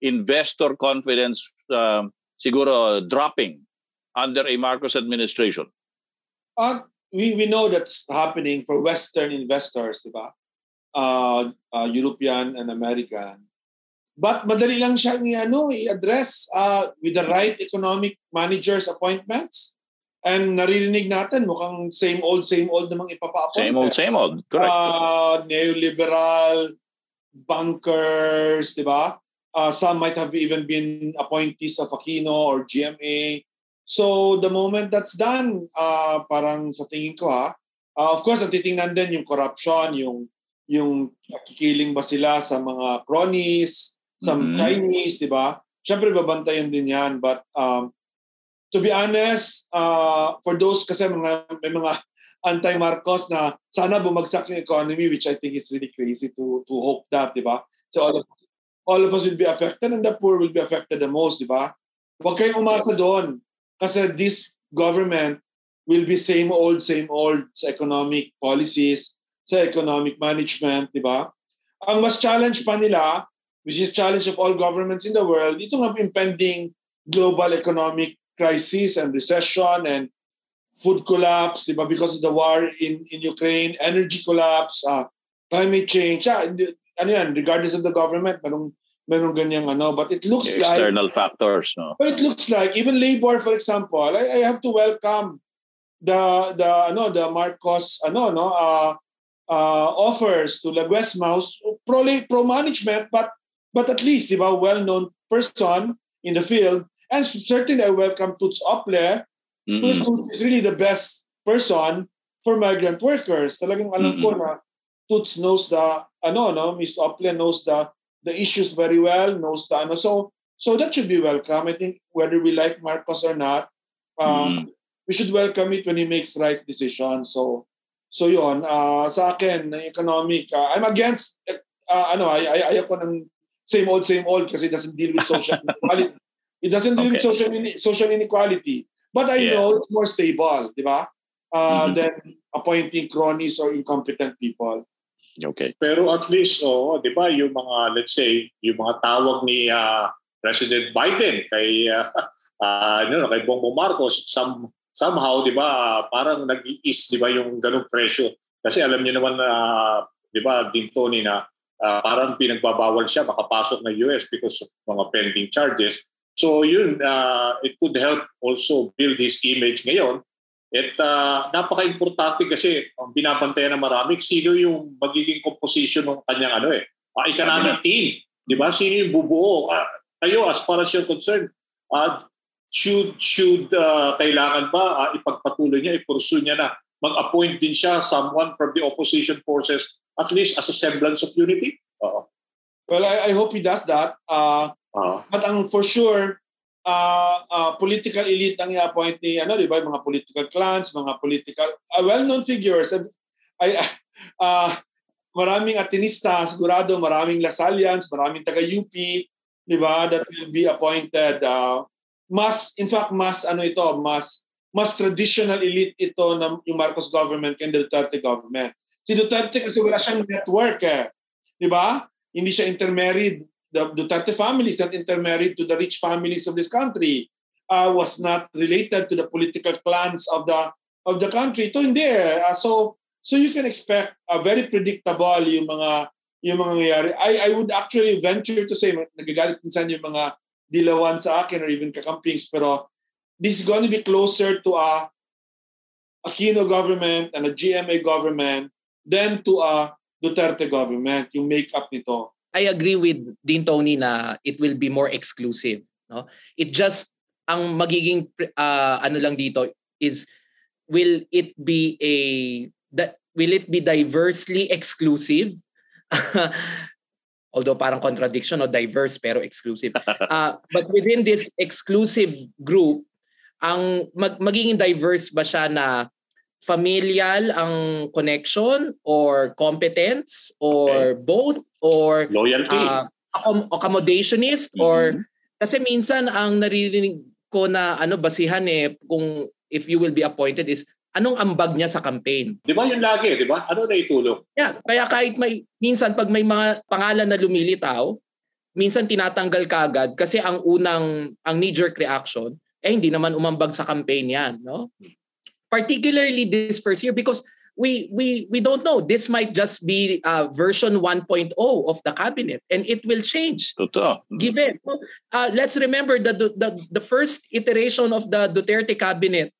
investor confidence uh, siguro dropping under a Marcos administration? Uh, we, we know that's happening for Western investors, di ba? uh, uh, European and American. But madali lang siyang ano, i-address uh, with the right economic managers appointments. And naririnig natin, mukhang same old, same old namang ipapa-appoint. Same old, same old. Correct. Uh, neoliberal, bankers, di ba? Uh, some might have even been appointees of Aquino or GMA. So the moment that's done, uh, parang sa tingin ko ha, uh, of course, ang titingnan din yung corruption, yung yung kikiling ba sila sa mga cronies, sa mm-hmm. Chinese, di ba? Siyempre, babantayan din yan. But um, to be honest, uh, for those kasi mga, may mga anti-Marcos na sana bumagsak yung economy, which I think is really crazy to to hope that, di ba? So all of, all of us will be affected and the poor will be affected the most, di ba? Huwag kayong umasa doon. Kasi this government will be same old, same old sa economic policies, sa economic management, di ba? Ang mas challenge pa nila, which is challenge of all governments in the world, ito nga impending global economic crisis and recession and food collapse, di ba? Because of the war in, in Ukraine, energy collapse, uh, climate change. Ah, ano yan, regardless of the government, manong merong ganyang ano. But it looks external like... External factors, no? But it looks like, even labor, for example, I, I have to welcome the the ano the Marcos ano no uh, uh, offers to Laguesmaus pro pro management but but at least di ba well-known person in the field and certainly I welcome Toots Ople mm-hmm. who is really the best person for migrant workers talagang alam mm-hmm. ko na Toots knows the ano no Miss Oplen knows the the issues very well knows the ano so so that should be welcome I think whether we like Marcos or not um, mm. we should welcome it when he makes right decisions so so yon uh, sa akin economic uh, I'm against uh, ano ay ay ayoko ng same old same old kasi it doesn't deal with social inequality it doesn't deal okay. with social social inequality but I yeah. know it's more stable di ba uh, mm-hmm. than appointing cronies or incompetent people Okay. Pero at least, oh, di ba, yung mga, let's say, yung mga tawag ni uh, President Biden kay, uh, uh, ano, kay Bongbong Marcos, some, somehow, di ba, uh, parang nag-ease, di ba, yung ganung presyo. Kasi alam niyo naman, uh, di ba, din Tony, na uh, parang pinagbabawal siya makapasok ng US because of mga pending charges. So yun, uh, it could help also build his image ngayon at uh, napaka-importante kasi ang binabantayan ng marami, sino yung magiging composition ng kanyang ano eh, uh, economic team. Di ba? Sino yung bubuo? Uh, kayo, as far as you're concerned, uh, should, should uh, kailangan ba uh, ipagpatuloy niya, ipursu niya na mag-appoint din siya someone from the opposition forces at least as a semblance of unity? Uh-huh. Well, I, I hope he does that. Uh, uh-huh. But ang for sure, uh, uh, political elite ang i-appoint ni ano, di ba? Mga political clans, mga political, uh, well-known figures. Ay, uh, maraming atinista, sigurado maraming Lasalians, maraming taga-UP, di ba, that will be appointed. Uh, mas, in fact, mas ano ito, mas mas traditional elite ito ng yung Marcos government kaya Duterte government. Si Duterte kasi wala siyang network eh. Di ba? Hindi siya intermarried the Duterte family is not intermarried to the rich families of this country, uh, was not related to the political clans of the of the country. Ito hindi eh. Uh, so so you can expect a uh, very predictable yung mga yung mga nangyayari. I I would actually venture to say nagagalit minsan yung mga dilawan sa akin or even kakampings pero this is going to be closer to a Aquino government and a GMA government than to a Duterte government, yung make-up nito. I agree with Dean Tony na it will be more exclusive. No? It just, ang magiging uh, ano lang dito is, will it be a, that will it be diversely exclusive? Although parang contradiction o diverse pero exclusive. Uh, but within this exclusive group, ang mag, magiging diverse ba siya na familial ang connection or competence or okay. both or loyalty uh, accommodationist mm-hmm. or kasi minsan ang naririnig ko na ano basihan eh kung if you will be appointed is anong ambag niya sa campaign. 'Di ba yung lagi, 'di ba? Ano na itulong? Yeah, kaya kahit may minsan pag may mga pangalan na lumilitaw, minsan tinatanggal kagad kasi ang unang ang knee jerk reaction eh hindi naman umambag sa campaign 'yan, no? Particularly this first year because we we we don't know. This might just be uh, version 1.0 of the cabinet and it will change. Totoo. given uh, let's remember that the, the the first iteration of the Duterte cabinet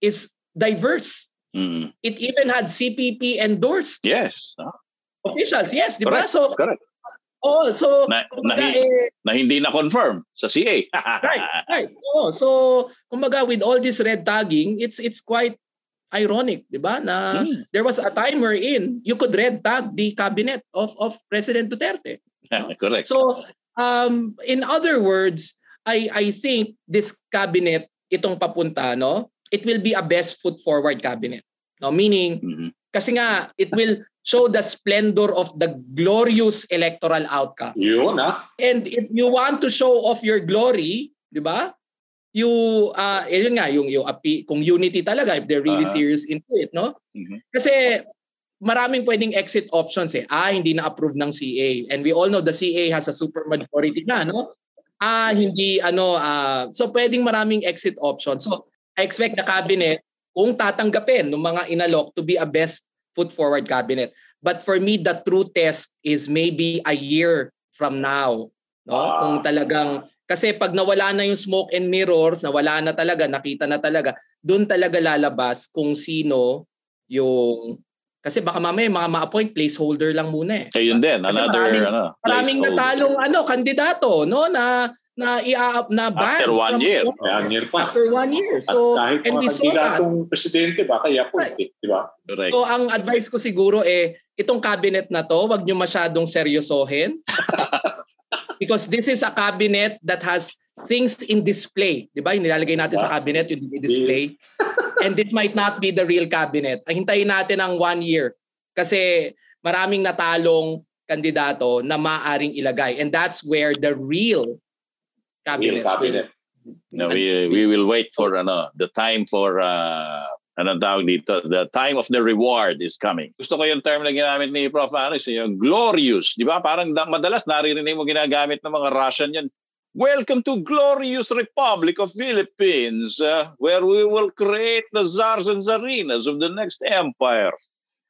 is diverse. Mm. it even had CPP endorsed yes. officials. Yes di ba? So correct Oh, so na, na, eh, na hindi na confirm sa CA. right, right. Oh, so kumbaga with all this red tagging, it's it's quite ironic, 'di ba? Na hmm. there was a time wherein you could red tag the cabinet of of President Duterte. Correct. So, um in other words, I I think this cabinet itong papunta, no? It will be a best foot forward cabinet. No, meaning mm-hmm. Kasi nga it will show the splendor of the glorious electoral outcome. Yun ah. And if you want to show off your glory, di ba? You, uh, yun nga, yung, yung api, kung unity talaga, if they're really uh-huh. serious into it, no? Mm-hmm. Kasi maraming pwedeng exit options eh. Ah, hindi na-approve ng CA. And we all know the CA has a super majority na, no? Ah, hindi, ano, uh, so pwedeng maraming exit options. So, I expect the cabinet, kung tatanggapin ng mga inalok to be a best foot forward cabinet. But for me, the true test is maybe a year from now. No? Wow. Kung talagang kasi pag nawala na yung smoke and mirrors, nawala na talaga, nakita na talaga, doon talaga lalabas kung sino yung kasi baka mamaya mga ma-appoint placeholder lang muna eh. Ayun din, Kasi another maraming, ano, maraming natalong ano kandidato no na na ia na ban After one year. One year pa. After one year. So, At kahit and we saw that. presidente, baka yapon, Right. di ba? Correct. So ang advice ko siguro eh itong cabinet na to, wag niyo masyadong seryosohin. Because this is a cabinet that has things in display, 'di ba? Yung nilalagay natin sa cabinet yung display. And this might not be the real cabinet. Ay, Hintayin natin ang one year kasi maraming natalong kandidato na maaring ilagay. And that's where the real cabinet, cabinet. No, we we will wait for ano, the time for uh ano tawag dito, the time of the reward is coming. Gusto ko yung term na ginamit ni Prof. Aris, yung glorious, di ba? Parang da- madalas naririnig mo ginagamit ng mga Russian yan. Welcome to glorious Republic of Philippines, uh, where we will create the czars and tsarinas of the next empire.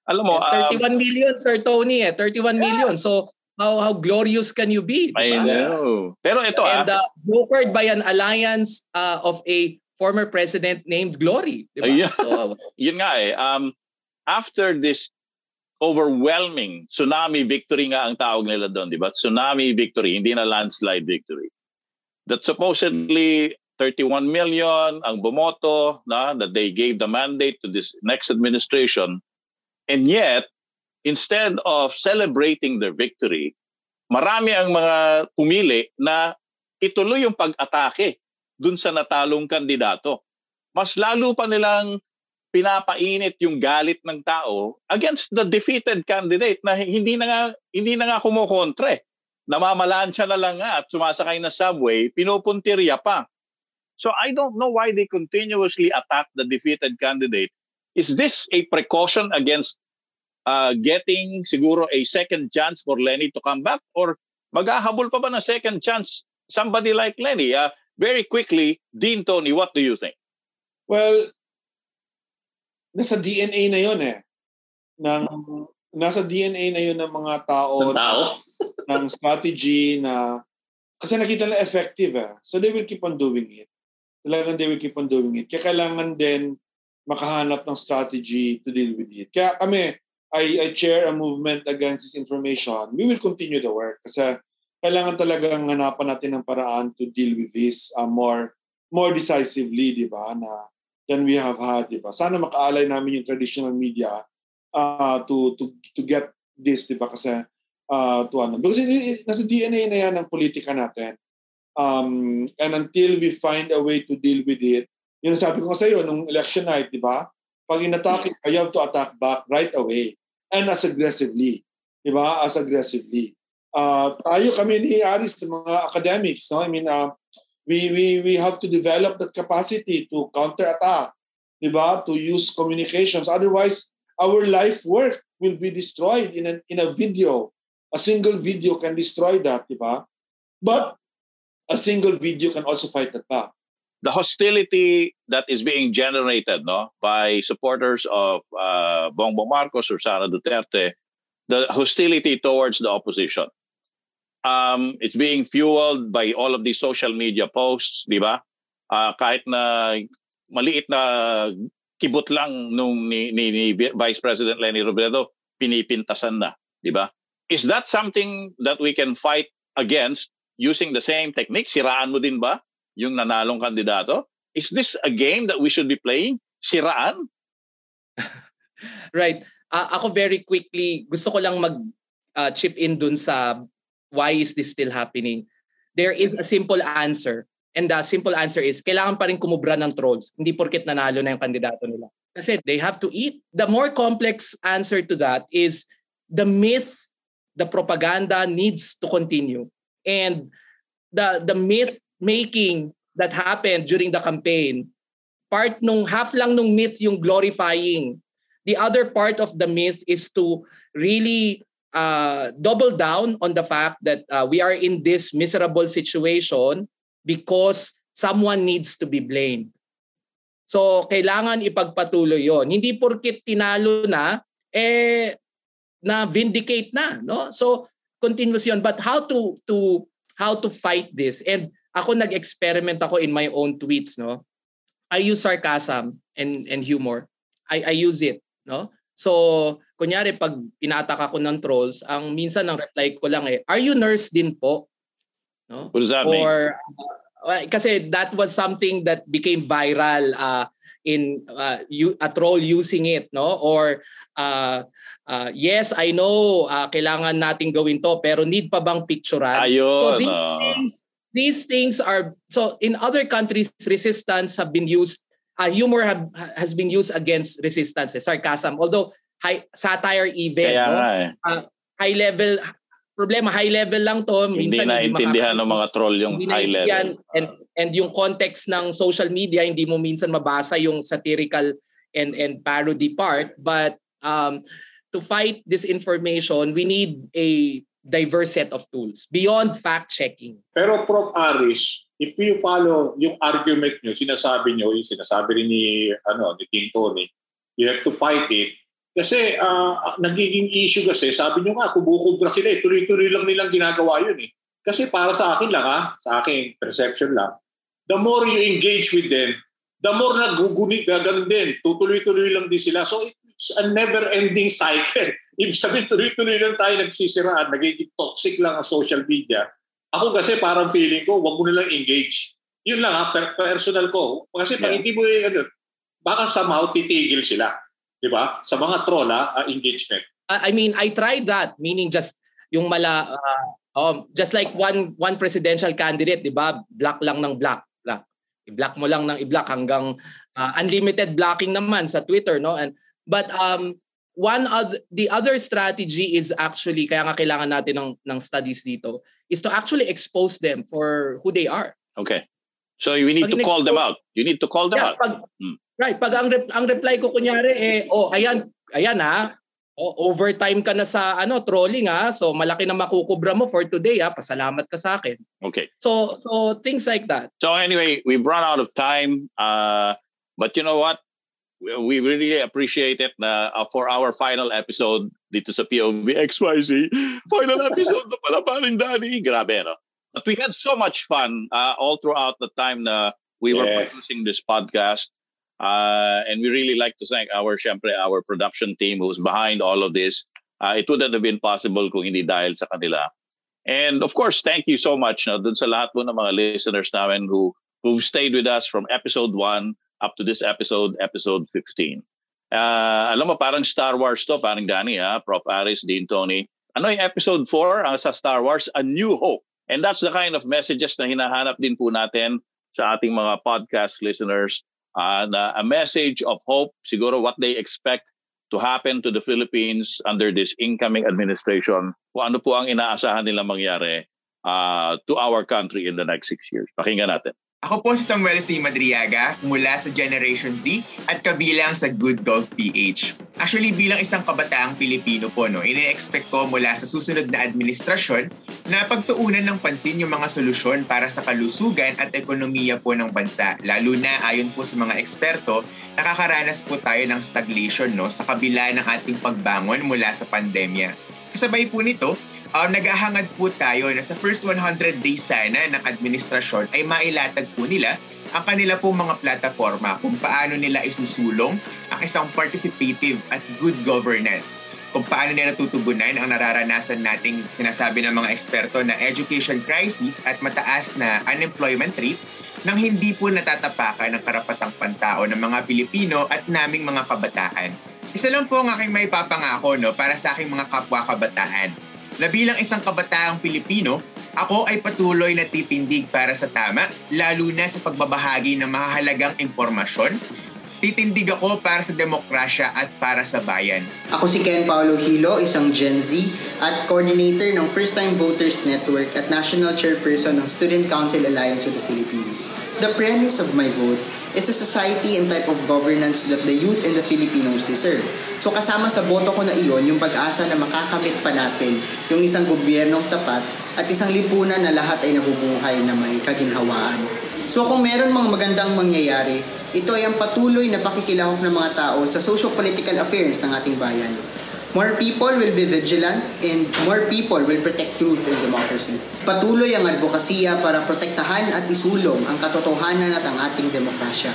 Alam mo, um, 31 million, Sir Tony eh. 31 million. So how how glorious can you be? I diba? know. Pero ito ah, And uh, brokered by an alliance uh, of a former president named Glory. Diba? Ayun. So, yun nga eh, um, after this overwhelming tsunami victory nga ang tawag nila doon, di ba? Tsunami victory, hindi na landslide victory. That supposedly 31 million ang bumoto na that they gave the mandate to this next administration. And yet, instead of celebrating their victory, marami ang mga pumili na ituloy yung pag-atake dun sa natalong kandidato. Mas lalo pa nilang pinapainit yung galit ng tao against the defeated candidate na hindi na nga hindi na nga kumukontre. Namamalansya na lang nga at sumasakay na subway, pinupuntirya pa. So I don't know why they continuously attack the defeated candidate. Is this a precaution against uh, getting siguro a second chance for Lenny to come back or maghahabol pa ba ng second chance somebody like Lenny? Uh, very quickly, Dean Tony, what do you think? Well, nasa DNA na yun eh. Ng, nasa DNA na yun ng mga tao, Ng tao? ng strategy na kasi nakita na effective eh. So they will keep on doing it. Talagang they will keep on doing it. Kaya kailangan din makahanap ng strategy to deal with it. Kaya kami, I, I chair a movement against disinformation. We will continue the work kasi kailangan talagang hanapan natin ng paraan to deal with this uh, more more decisively, di ba, na than we have had, di ba? Sana makaalay namin yung traditional media uh, to to to get this, di ba? Kasi uh, to ano. Because it, it, nasa DNA na yan ng politika natin. Um, and until we find a way to deal with it, yun sabi ko sa iyo nung election night, di ba? Pag inatake, you have to attack back right away and as aggressively. Di ba? As aggressively. Uh, tayo kami ni Aris, mga academics, no? I mean, uh, we, we, we have to develop that capacity to counterattack, di ba? To use communications. Otherwise, our life work will be destroyed in a, in a video. A single video can destroy that, di ba? But a single video can also fight that back. The hostility that is being generated no by supporters of uh, Bongbong Marcos or Sara Duterte, the hostility towards the opposition. Um, it's being fueled by all of these social media posts, di ba? Uh, kahit na maliit na kibot lang nung ni, ni, ni Vice President Lenny Robredo, pinipintasan na, di ba? Is that something that we can fight against using the same technique? Siraan mo din ba? Yung nanalong kandidato? Is this a game that we should be playing? Siraan? right. Uh, ako very quickly, gusto ko lang mag uh, chip in dun sa why is this still happening. There is a simple answer. And the simple answer is, kailangan pa rin kumubra ng trolls. Hindi porket nanalo na yung kandidato nila. Kasi they have to eat. The more complex answer to that is the myth, the propaganda needs to continue. And the the myth making that happened during the campaign, part nung half lang nung myth yung glorifying. The other part of the myth is to really uh, double down on the fact that uh, we are in this miserable situation because someone needs to be blamed. So, kailangan ipagpatuloy yon. Hindi porkit tinalo na, eh, na vindicate na. No? So, continuous yon. But how to to how to fight this? And ako nag-experiment ako in my own tweets, no? I use sarcasm and and humor. I I use it, no? So, kunyari pag inaatake ako ng trolls, ang minsan ng reply ko lang eh, "Are you nurse din po?" No? What does that mean? Or uh, kasi that was something that became viral uh, in uh, you, a troll using it, no? Or uh, uh, yes, I know uh, kailangan nating gawin to pero need pa bang picturean? Ayun. So these uh... things these things are so in other countries resistance have been used uh, humor have, has been used against resistance, eh, sarcasm. Although high satire even, Kaya no? Eh. Uh, high level problema high level lang to minsan hindi naintindihan ng mga troll yung high level and and yung context ng social media hindi mo minsan mabasa yung satirical and and parody part but um to fight disinformation we need a diverse set of tools beyond fact checking pero prof Aris if you follow yung argument nyo sinasabi nyo yung sinasabi rin ni ano ni Tim Tony you have to fight it kasi uh, nagiging issue kasi, sabi nyo nga, kumukubra sila eh. Tuloy-tuloy lang nilang ginagawa yun eh. Kasi para sa akin lang ha, sa akin perception lang, the more you engage with them, the more naguguni, gaganon din. Tutuloy-tuloy lang din sila. So it's a never-ending cycle. Ibig sabihin, tuloy-tuloy lang tayo nagsisiraan, nagiging toxic lang ang social media. Ako kasi parang feeling ko, wag mo na lang engage. Yun lang ha, per- personal ko. Kasi pag yeah. hindi mo, ano, baka somehow titigil sila. 'di ba? Sa mga troll uh, engagement. I mean, I tried that, meaning just yung mala uh, um, just like one one presidential candidate, 'di ba? Block lang ng block, block. I-block mo lang ng i-block hanggang uh, unlimited blocking naman sa Twitter, no? And but um one of the other strategy is actually kaya nga kailangan natin ng ng studies dito is to actually expose them for who they are. Okay. So we need pag to call them out. You need to call them yeah, out. Pag, hmm. Right, pag ang rep- ang reply ko kunyari eh oh ayan ayan ha. Oh, overtime ka na sa ano trolling ha. So malaki na makukubra mo for today ha. Pasalamat ka sa akin. Okay. So so things like that. So anyway, we've run out of time. Uh but you know what? We really appreciate it na uh, for our final episode dito sa POV XYZ. Final episode na pala paring Danny. Grabe, no? But we had so much fun uh, all throughout the time na we yes. were producing this podcast. Uh, and we really like to thank our, syempre, our production team who's behind all of this. Uh, it wouldn't have been possible kung hindi dahil sa kanila. And of course, thank you so much no, dun sa lahat po ng mga listeners namin who who've stayed with us from episode 1 up to this episode, episode 15. Uh, alam mo, parang Star Wars to, parang Danny, ha? Prof. Aris, Dean Tony. Ano yung episode 4 ang sa Star Wars? A New Hope. And that's the kind of messages na hinahanap din po natin sa ating mga podcast listeners uh, na a message of hope, siguro what they expect to happen to the Philippines under this incoming administration, kung ano po ang inaasahan nilang mangyari uh, to our country in the next six years. Pakinggan natin. Ako po si Samuel C. Madriaga mula sa Generation Z at kabilang sa Good Dog PH. Actually, bilang isang kabataang Pilipino po, no, ini-expect ko mula sa susunod na administrasyon na pagtuunan ng pansin yung mga solusyon para sa kalusugan at ekonomiya po ng bansa. Lalo na ayon po sa mga eksperto, nakakaranas po tayo ng stagnation no, sa kabila ng ating pagbangon mula sa pandemya. Kasabay po nito, uh, naghahangad po tayo na sa first 100 days sana ng administrasyon ay mailatag po nila ang kanila pong mga plataforma kung paano nila isusulong ang isang participative at good governance kung paano nila tutugunan ang nararanasan nating sinasabi ng mga eksperto na education crisis at mataas na unemployment rate nang hindi po natatapakan ng karapatang pantao ng mga Pilipino at naming mga kabataan. Isa lang po ang aking may papangako no, para sa aking mga kapwa kabataan na bilang isang kabataang Pilipino, ako ay patuloy na titindig para sa tama, lalo na sa pagbabahagi ng mahalagang impormasyon. Titindig ako para sa demokrasya at para sa bayan. Ako si Ken Paulo Hilo, isang Gen Z at coordinator ng First Time Voters Network at National Chairperson ng Student Council Alliance of the Philippines. The premise of my vote is a society and type of governance that the youth and the Filipinos deserve. So kasama sa boto ko na iyon yung pag-asa na makakamit pa natin yung isang gobyernong tapat at isang lipunan na lahat ay nabubuhay na may kaginhawaan. So kung meron mga magandang mangyayari, ito ay ang patuloy na pakikilahok ng mga tao sa socio-political affairs ng ating bayan. More people will be vigilant and more people will protect truth and democracy. Patuloy ang advokasya para protektahan at isulong ang katotohanan at ang ating demokrasya.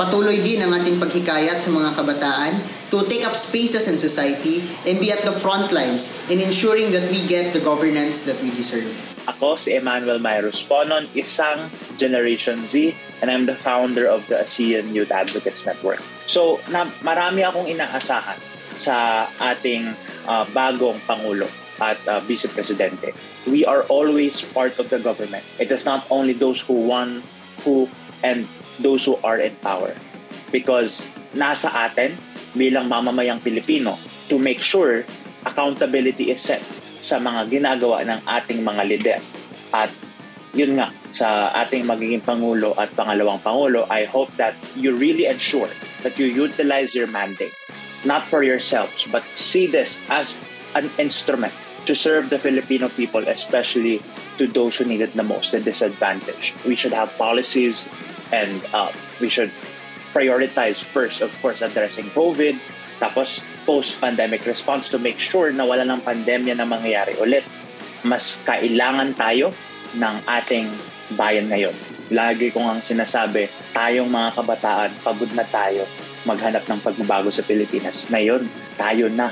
Patuloy din ang ating paghikayat sa mga kabataan to take up spaces in society and be at the front lines in ensuring that we get the governance that we deserve. Ako si Emmanuel Myros Ponon, isang Generation Z, and I'm the founder of the ASEAN Youth Advocates Network. So, na, marami akong inaasahan sa ating uh, bagong Pangulo at uh, Vice Presidente. We are always part of the government. It is not only those who won, who, and those who are in power. Because nasa atin bilang mamamayang Pilipino to make sure accountability is set sa mga ginagawa ng ating mga lider. At yun nga, sa ating magiging Pangulo at pangalawang Pangulo, I hope that you really ensure that you utilize your mandate, not for yourselves, but see this as an instrument to serve the Filipino people, especially to those who need it the most, the disadvantaged. We should have policies and uh, we should prioritize first, of course, addressing COVID, tapos post-pandemic response to make sure na wala ng pandemya na mangyayari ulit. Mas kailangan tayo ng ating bayan ngayon. Lagi ko ang sinasabi, tayong mga kabataan, pagod na tayo maghanap ng pagbabago sa Pilipinas. Ngayon, tayo na.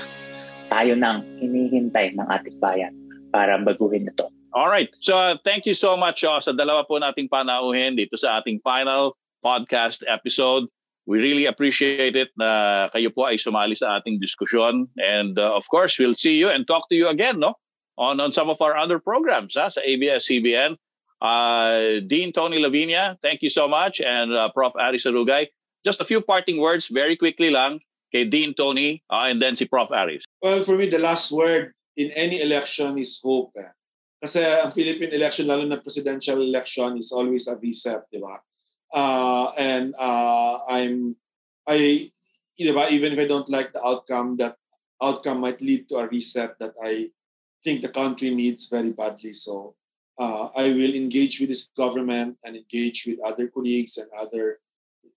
Tayo nang hinihintay ng ating bayan para baguhin ito. All right. So uh, thank you so much uh, sa dalawa po nating panauhin dito sa ating final podcast episode. We really appreciate it na kayo po ay sumali sa ating diskusyon. And uh, of course, we'll see you and talk to you again no? on, on some of our other programs ha? sa ABS-CBN. Uh, Dean Tony Lavinia, thank you so much. And uh, Prof. Ari Sarugay, just a few parting words very quickly lang kay Dean Tony uh, and then si Prof. Aris. Well, for me, the last word in any election is hope. Eh. Kasi ang Philippine election, lalo na presidential election, is always a reset, di ba? uh, and uh, I'm I diba, even if I don't like the outcome, that outcome might lead to a reset that I think the country needs very badly. So uh, I will engage with this government and engage with other colleagues and other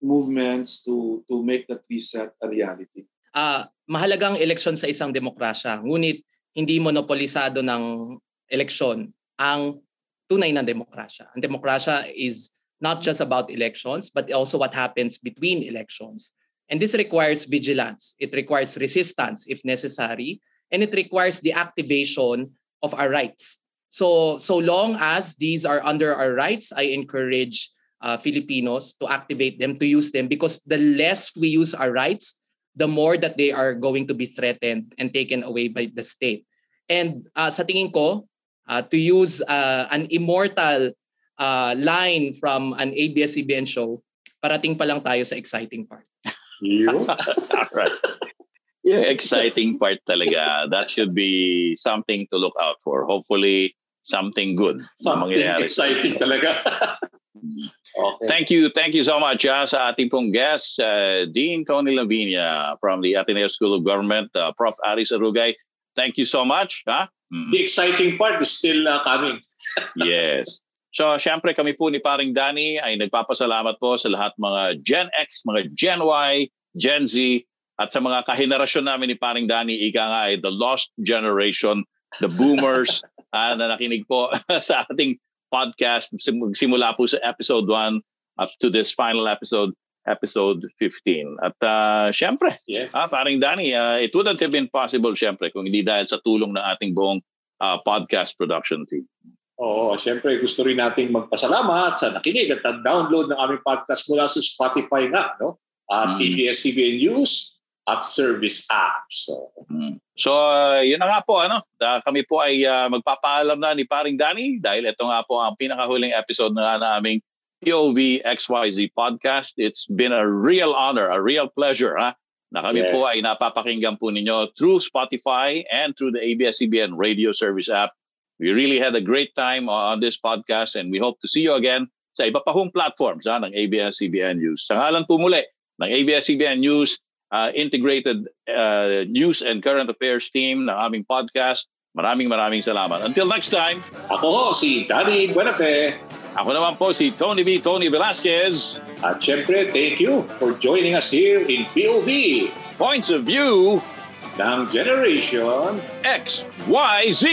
movements to to make that reset a reality. Uh, mahalagang eleksyon sa isang demokrasya, ngunit hindi monopolisado ng eleksyon ang tunay na demokrasya. Ang demokrasya is not just about elections, but also what happens between elections. And this requires vigilance. It requires resistance if necessary, and it requires the activation of our rights. So, so long as these are under our rights, I encourage uh, Filipinos to activate them, to use them, because the less we use our rights, the more that they are going to be threatened and taken away by the state. And uh, sa tingin ko, uh, to use uh, an immortal uh, line from an ABS-CBN show, parating pa lang tayo sa exciting part. You? right. Yeah, exciting part talaga. That should be something to look out for. Hopefully, something good something exciting talaga. okay. Thank you. Thank you so much uh, sa ating pong guest, uh, Dean Tony Lavinia from the Ateneo School of Government, uh, Prof. Aris Arugay. Thank you so much. Huh? Mm. The exciting part is still uh, coming. yes. So, syempre kami po ni Paring Danny ay nagpapasalamat po sa lahat mga Gen X, mga Gen Y, Gen Z, at sa mga kahenerasyon namin ni Paring Danny, ika nga ay the lost generation, the boomers, uh, na nakinig po sa ating podcast simula po sa episode 1 up to this final episode, episode 15. At uh, syempre, yes. ah, Paring Danny, uh, it wouldn't have been possible syempre kung hindi dahil sa tulong ng ating buong uh, podcast production team. Oo, siyempre gusto rin nating magpasalamat sa nakinig at download ng aming podcast mula sa Spotify nga, no? At mm. ABS-CBN News at Service App. So, mm. so uh, yun na nga po, ano? Da, kami po ay uh, magpapaalam na ni Paring Danny dahil ito nga po ang pinakahuling episode na, na aming POV XYZ podcast. It's been a real honor, a real pleasure, ha? Na kami yes. po ay napapakinggan po ninyo through Spotify and through the ABS-CBN radio service app We really had a great time on this podcast and we hope to see you again sa iba pa hong platforms ha, ng ABS-CBN News. Sa ngalan po muli ng ABS-CBN News uh, Integrated uh, News and Current Affairs team ng aming podcast, maraming maraming salamat. Until next time. Ako ho, si Danny Buenafe. Ako naman po si Tony B. Tony Velasquez. At syempre, thank you for joining us here in POV. Points of View ng Generation XYZ.